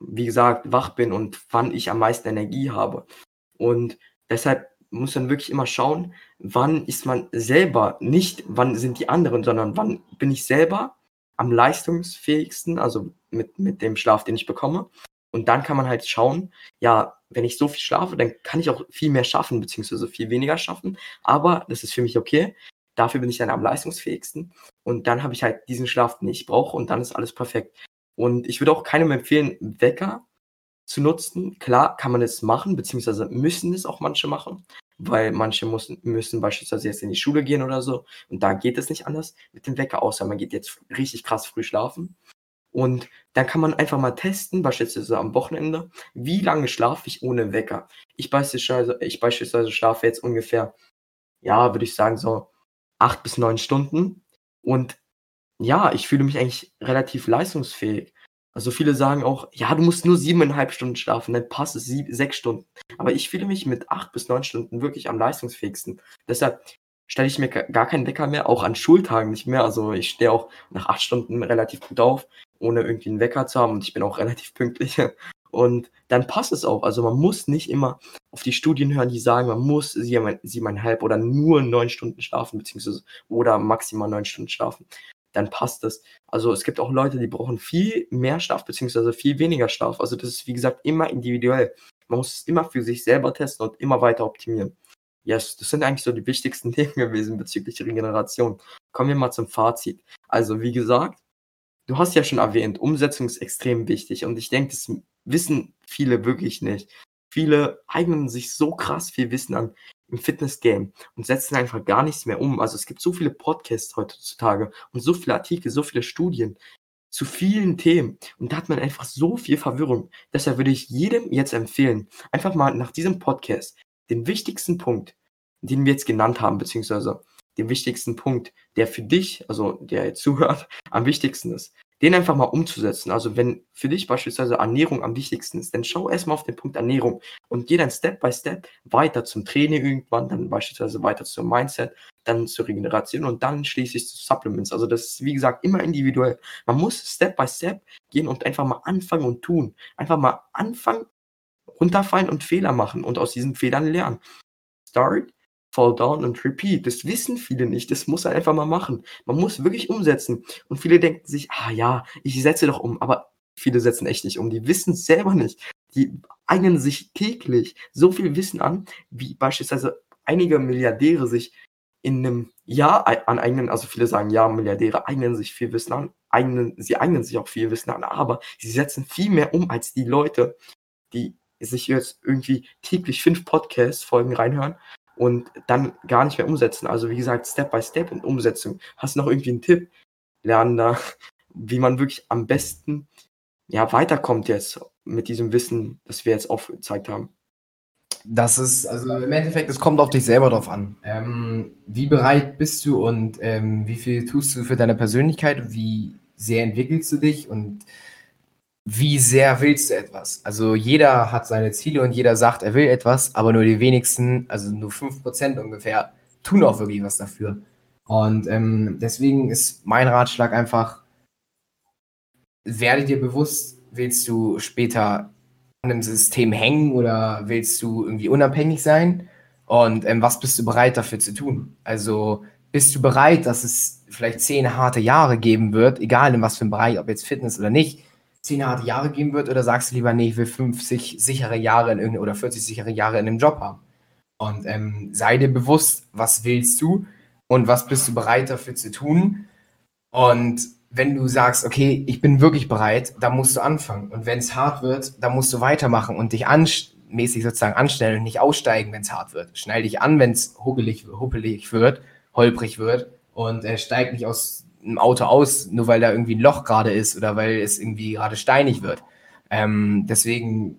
wie gesagt, wach bin und wann ich am meisten Energie habe. Und deshalb muss man wirklich immer schauen, wann ist man selber, nicht wann sind die anderen, sondern wann bin ich selber am leistungsfähigsten, also mit, mit dem Schlaf, den ich bekomme. Und dann kann man halt schauen, ja, wenn ich so viel schlafe, dann kann ich auch viel mehr schaffen, beziehungsweise viel weniger schaffen. Aber das ist für mich okay. Dafür bin ich dann am leistungsfähigsten. Und dann habe ich halt diesen Schlaf, den ich brauche. Und dann ist alles perfekt. Und ich würde auch keinem empfehlen, Wecker zu nutzen. Klar kann man es machen, beziehungsweise müssen es auch manche machen, weil manche müssen, müssen beispielsweise jetzt in die Schule gehen oder so. Und da geht es nicht anders mit dem Wecker, außer man geht jetzt richtig krass früh schlafen. Und dann kann man einfach mal testen, beispielsweise am Wochenende, wie lange schlafe ich ohne Wecker. Ich beispielsweise, ich beispielsweise schlafe jetzt ungefähr, ja, würde ich sagen, so acht bis neun Stunden. Und ja, ich fühle mich eigentlich relativ leistungsfähig. Also viele sagen auch, ja, du musst nur siebeneinhalb Stunden schlafen, dann passt es sieb, sechs Stunden. Aber ich fühle mich mit acht bis neun Stunden wirklich am leistungsfähigsten. Deshalb stelle ich mir gar keinen Wecker mehr, auch an Schultagen nicht mehr. Also ich stehe auch nach acht Stunden relativ gut auf ohne irgendwie einen Wecker zu haben und ich bin auch relativ pünktlich. Und dann passt es auch. Also man muss nicht immer auf die Studien hören, die sagen, man muss sieben, siebeneinhalb oder nur neun Stunden schlafen, beziehungsweise oder maximal neun Stunden schlafen. Dann passt es. Also es gibt auch Leute, die brauchen viel mehr Schlaf, beziehungsweise viel weniger Schlaf. Also das ist, wie gesagt, immer individuell. Man muss es immer für sich selber testen und immer weiter optimieren. Yes, das sind eigentlich so die wichtigsten Themen gewesen bezüglich Regeneration. Kommen wir mal zum Fazit. Also, wie gesagt, du hast ja schon erwähnt, Umsetzung ist extrem wichtig und ich denke, das wissen viele wirklich nicht. Viele eignen sich so krass viel Wissen an im Fitness-Game und setzen einfach gar nichts mehr um. Also es gibt so viele Podcasts heutzutage und so viele Artikel, so viele Studien zu vielen Themen und da hat man einfach so viel Verwirrung. Deshalb würde ich jedem jetzt empfehlen, einfach mal nach diesem Podcast den wichtigsten Punkt, den wir jetzt genannt haben, beziehungsweise den wichtigsten Punkt, der für dich, also der jetzt zuhört, am wichtigsten ist, den einfach mal umzusetzen. Also wenn für dich beispielsweise Ernährung am wichtigsten ist, dann schau erstmal auf den Punkt Ernährung und geh dann Step by Step weiter zum Training irgendwann, dann beispielsweise weiter zum Mindset, dann zur Regeneration und dann schließlich zu Supplements. Also das ist, wie gesagt, immer individuell. Man muss Step by Step gehen und einfach mal anfangen und tun. Einfach mal anfangen runterfallen und Fehler machen und aus diesen Fehlern lernen. Start, fall down und repeat. Das wissen viele nicht. Das muss man einfach mal machen. Man muss wirklich umsetzen. Und viele denken sich, ah ja, ich setze doch um. Aber viele setzen echt nicht um. Die wissen es selber nicht. Die eignen sich täglich so viel Wissen an, wie beispielsweise einige Milliardäre sich in einem Jahr aneignen, also viele sagen ja, Milliardäre eignen sich viel Wissen an, eignen, sie eignen sich auch viel Wissen an, aber sie setzen viel mehr um als die Leute, die sich jetzt irgendwie täglich fünf Podcast-Folgen reinhören und dann gar nicht mehr umsetzen. Also wie gesagt, Step by Step in Umsetzung. Hast du noch irgendwie einen Tipp, Lernender, wie man wirklich am besten ja, weiterkommt jetzt mit diesem Wissen, das wir jetzt aufgezeigt haben? Das ist, also im Endeffekt, es kommt auf dich selber drauf an. Ähm, wie bereit bist du und ähm, wie viel tust du für deine Persönlichkeit? Wie sehr entwickelst du dich und wie sehr willst du etwas? Also jeder hat seine Ziele und jeder sagt, er will etwas, aber nur die wenigsten, also nur 5% ungefähr, tun auch wirklich was dafür. Und ähm, deswegen ist mein Ratschlag einfach, werde dir bewusst, willst du später an einem System hängen oder willst du irgendwie unabhängig sein? Und ähm, was bist du bereit dafür zu tun? Also bist du bereit, dass es vielleicht zehn harte Jahre geben wird, egal in was für einem Bereich, ob jetzt Fitness oder nicht, zehn harte Jahre geben wird oder sagst du lieber, nee, ich will 50 sichere Jahre in oder 40 sichere Jahre in einem Job haben? Und ähm, sei dir bewusst, was willst du und was bist du bereit dafür zu tun? Und wenn du sagst, okay, ich bin wirklich bereit, dann musst du anfangen. Und wenn es hart wird, dann musst du weitermachen und dich mäßig sozusagen anstellen und nicht aussteigen, wenn es hart wird. Schnell dich an, wenn es huppelig, huppelig wird, holprig wird und äh, steig nicht aus einem Auto aus, nur weil da irgendwie ein Loch gerade ist oder weil es irgendwie gerade steinig wird. Ähm, deswegen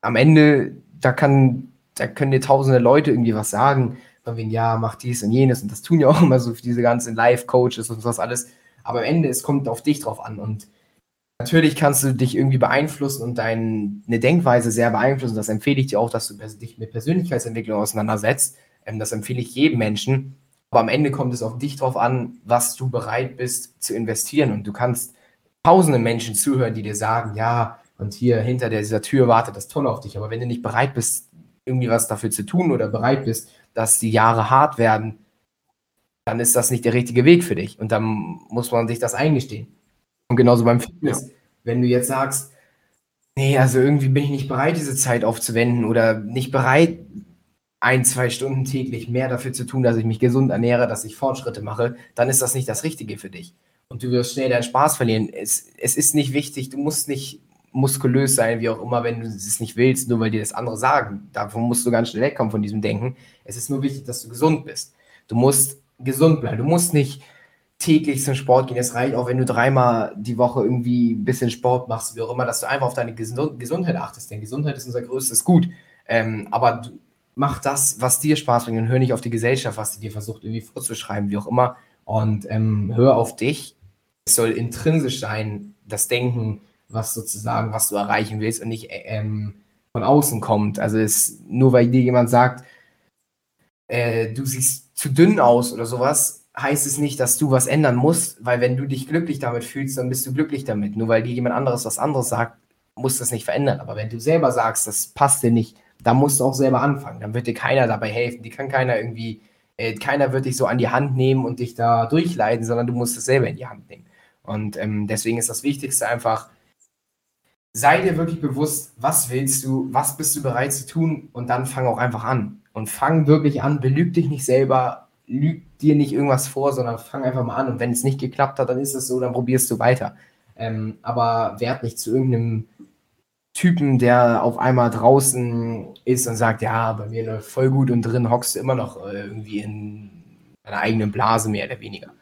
am Ende, da kann, da können dir tausende Leute irgendwie was sagen, von wegen, ja, mach dies und jenes und das tun ja auch immer so diese ganzen Live-Coaches und sowas alles. Aber am Ende, es kommt auf dich drauf an und natürlich kannst du dich irgendwie beeinflussen und deine Denkweise sehr beeinflussen. Das empfehle ich dir auch, dass du dich mit Persönlichkeitsentwicklung auseinandersetzt. Ähm, das empfehle ich jedem Menschen. Aber am Ende kommt es auf dich drauf an, was du bereit bist zu investieren. Und du kannst tausende Menschen zuhören, die dir sagen, ja, und hier hinter dieser Tür wartet das Tolle auf dich. Aber wenn du nicht bereit bist, irgendwie was dafür zu tun oder bereit bist, dass die Jahre hart werden, dann ist das nicht der richtige Weg für dich. Und dann muss man sich das eingestehen. Und genauso beim Fitness. Ja. Wenn du jetzt sagst, nee, also irgendwie bin ich nicht bereit, diese Zeit aufzuwenden oder nicht bereit, ein, zwei Stunden täglich mehr dafür zu tun, dass ich mich gesund ernähre, dass ich Fortschritte mache, dann ist das nicht das Richtige für dich. Und du wirst schnell deinen Spaß verlieren. Es, es ist nicht wichtig, du musst nicht muskulös sein, wie auch immer, wenn du es nicht willst, nur weil dir das andere sagen. Davon musst du ganz schnell wegkommen von diesem Denken. Es ist nur wichtig, dass du gesund bist. Du musst gesund bleiben. Du musst nicht täglich zum Sport gehen. Es reicht auch, wenn du dreimal die Woche irgendwie ein bisschen Sport machst, wie auch immer, dass du einfach auf deine Gesundheit achtest. Denn Gesundheit ist unser größtes Gut. Ähm, aber du, mach das, was dir Spaß bringt und hör nicht auf die Gesellschaft, was sie dir versucht irgendwie vorzuschreiben, wie auch immer. Und ähm, hör auf dich. Es soll intrinsisch sein, das Denken, was sozusagen, was du erreichen willst und nicht ähm, von außen kommt. Also es, nur weil dir jemand sagt, äh, du siehst zu dünn aus oder sowas, heißt es nicht, dass du was ändern musst, weil wenn du dich glücklich damit fühlst, dann bist du glücklich damit. Nur weil dir jemand anderes was anderes sagt, muss das nicht verändern. Aber wenn du selber sagst, das passt dir nicht, dann musst du auch selber anfangen. Dann wird dir keiner dabei helfen. Die kann keiner irgendwie, äh, keiner wird dich so an die Hand nehmen und dich da durchleiten, sondern du musst es selber in die Hand nehmen. Und ähm, deswegen ist das Wichtigste einfach, sei dir wirklich bewusst, was willst du, was bist du bereit zu tun und dann fang auch einfach an. Und fang wirklich an, belüg dich nicht selber, lüg dir nicht irgendwas vor, sondern fang einfach mal an. Und wenn es nicht geklappt hat, dann ist es so, dann probierst du weiter. Ähm, aber werd nicht zu irgendeinem Typen, der auf einmal draußen ist und sagt, ja, bei mir läuft voll gut und drin hockst du immer noch äh, irgendwie in einer eigenen Blase, mehr oder weniger.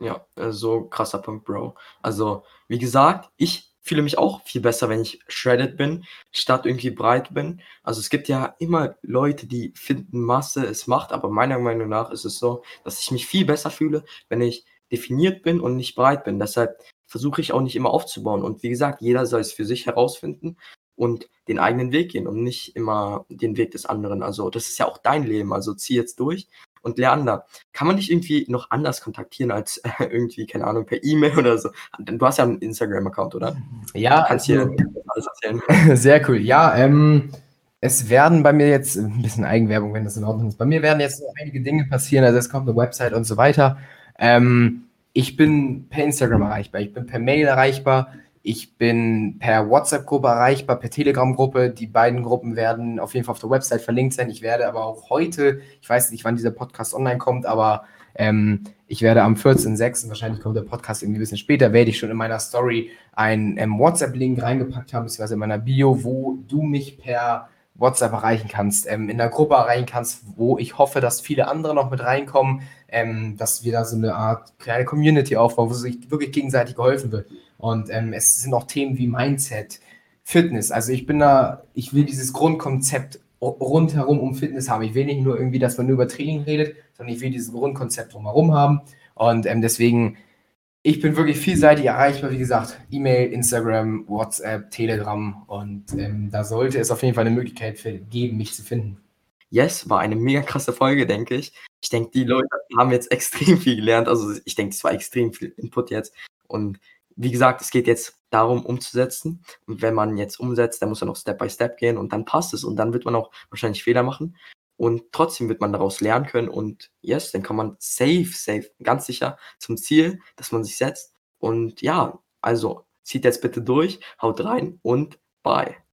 Ja, äh, so krasser Punkt, Bro. Also, wie gesagt, ich fühle mich auch viel besser, wenn ich shredded bin, statt irgendwie breit bin. Also es gibt ja immer Leute, die finden Masse es macht, aber meiner Meinung nach ist es so, dass ich mich viel besser fühle, wenn ich definiert bin und nicht breit bin. Deshalb versuche ich auch nicht immer aufzubauen. Und wie gesagt, jeder soll es für sich herausfinden und den eigenen Weg gehen und nicht immer den Weg des anderen. Also das ist ja auch dein Leben. Also zieh jetzt durch und Leander, kann man dich irgendwie noch anders kontaktieren als äh, irgendwie, keine Ahnung, per E-Mail oder so? Du hast ja einen Instagram-Account, oder? Ja. Du kannst also, hier alles erzählen. Sehr cool. Ja, ähm, es werden bei mir jetzt ein bisschen Eigenwerbung, wenn das in Ordnung ist. Bei mir werden jetzt noch einige Dinge passieren. Also es kommt eine Website und so weiter. Ähm, ich bin per Instagram erreichbar, ich bin per Mail erreichbar, ich bin per WhatsApp-Gruppe erreichbar, per Telegram-Gruppe. Die beiden Gruppen werden auf jeden Fall auf der Website verlinkt sein. Ich werde aber auch heute, ich weiß nicht, wann dieser Podcast online kommt, aber ähm, ich werde am 14.06., wahrscheinlich kommt der Podcast irgendwie ein bisschen später, werde ich schon in meiner Story einen ähm, WhatsApp-Link reingepackt haben, beziehungsweise in meiner Bio, wo du mich per WhatsApp erreichen kannst, ähm, in der Gruppe erreichen kannst, wo ich hoffe, dass viele andere noch mit reinkommen, ähm, dass wir da so eine Art kleine Community aufbauen, wo sich wirklich gegenseitig geholfen wird. Und ähm, es sind auch Themen wie Mindset, Fitness. Also ich bin da, ich will dieses Grundkonzept rundherum um Fitness haben. Ich will nicht nur irgendwie, dass man nur über Training redet, sondern ich will dieses Grundkonzept drumherum haben. Und ähm, deswegen ich bin wirklich vielseitig erreichbar, wie gesagt, E-Mail, Instagram, WhatsApp, Telegram und ähm, da sollte es auf jeden Fall eine Möglichkeit geben, mich zu finden. Yes, war eine mega krasse Folge, denke ich. Ich denke, die Leute haben jetzt extrem viel gelernt. Also ich denke, es war extrem viel Input jetzt. Und wie gesagt, es geht jetzt darum, umzusetzen. Und wenn man jetzt umsetzt, dann muss man auch Step by Step gehen und dann passt es. Und dann wird man auch wahrscheinlich Fehler machen. Und trotzdem wird man daraus lernen können und yes, dann kann man safe, safe, ganz sicher zum Ziel, dass man sich setzt. Und ja, also zieht jetzt bitte durch, haut rein und bye.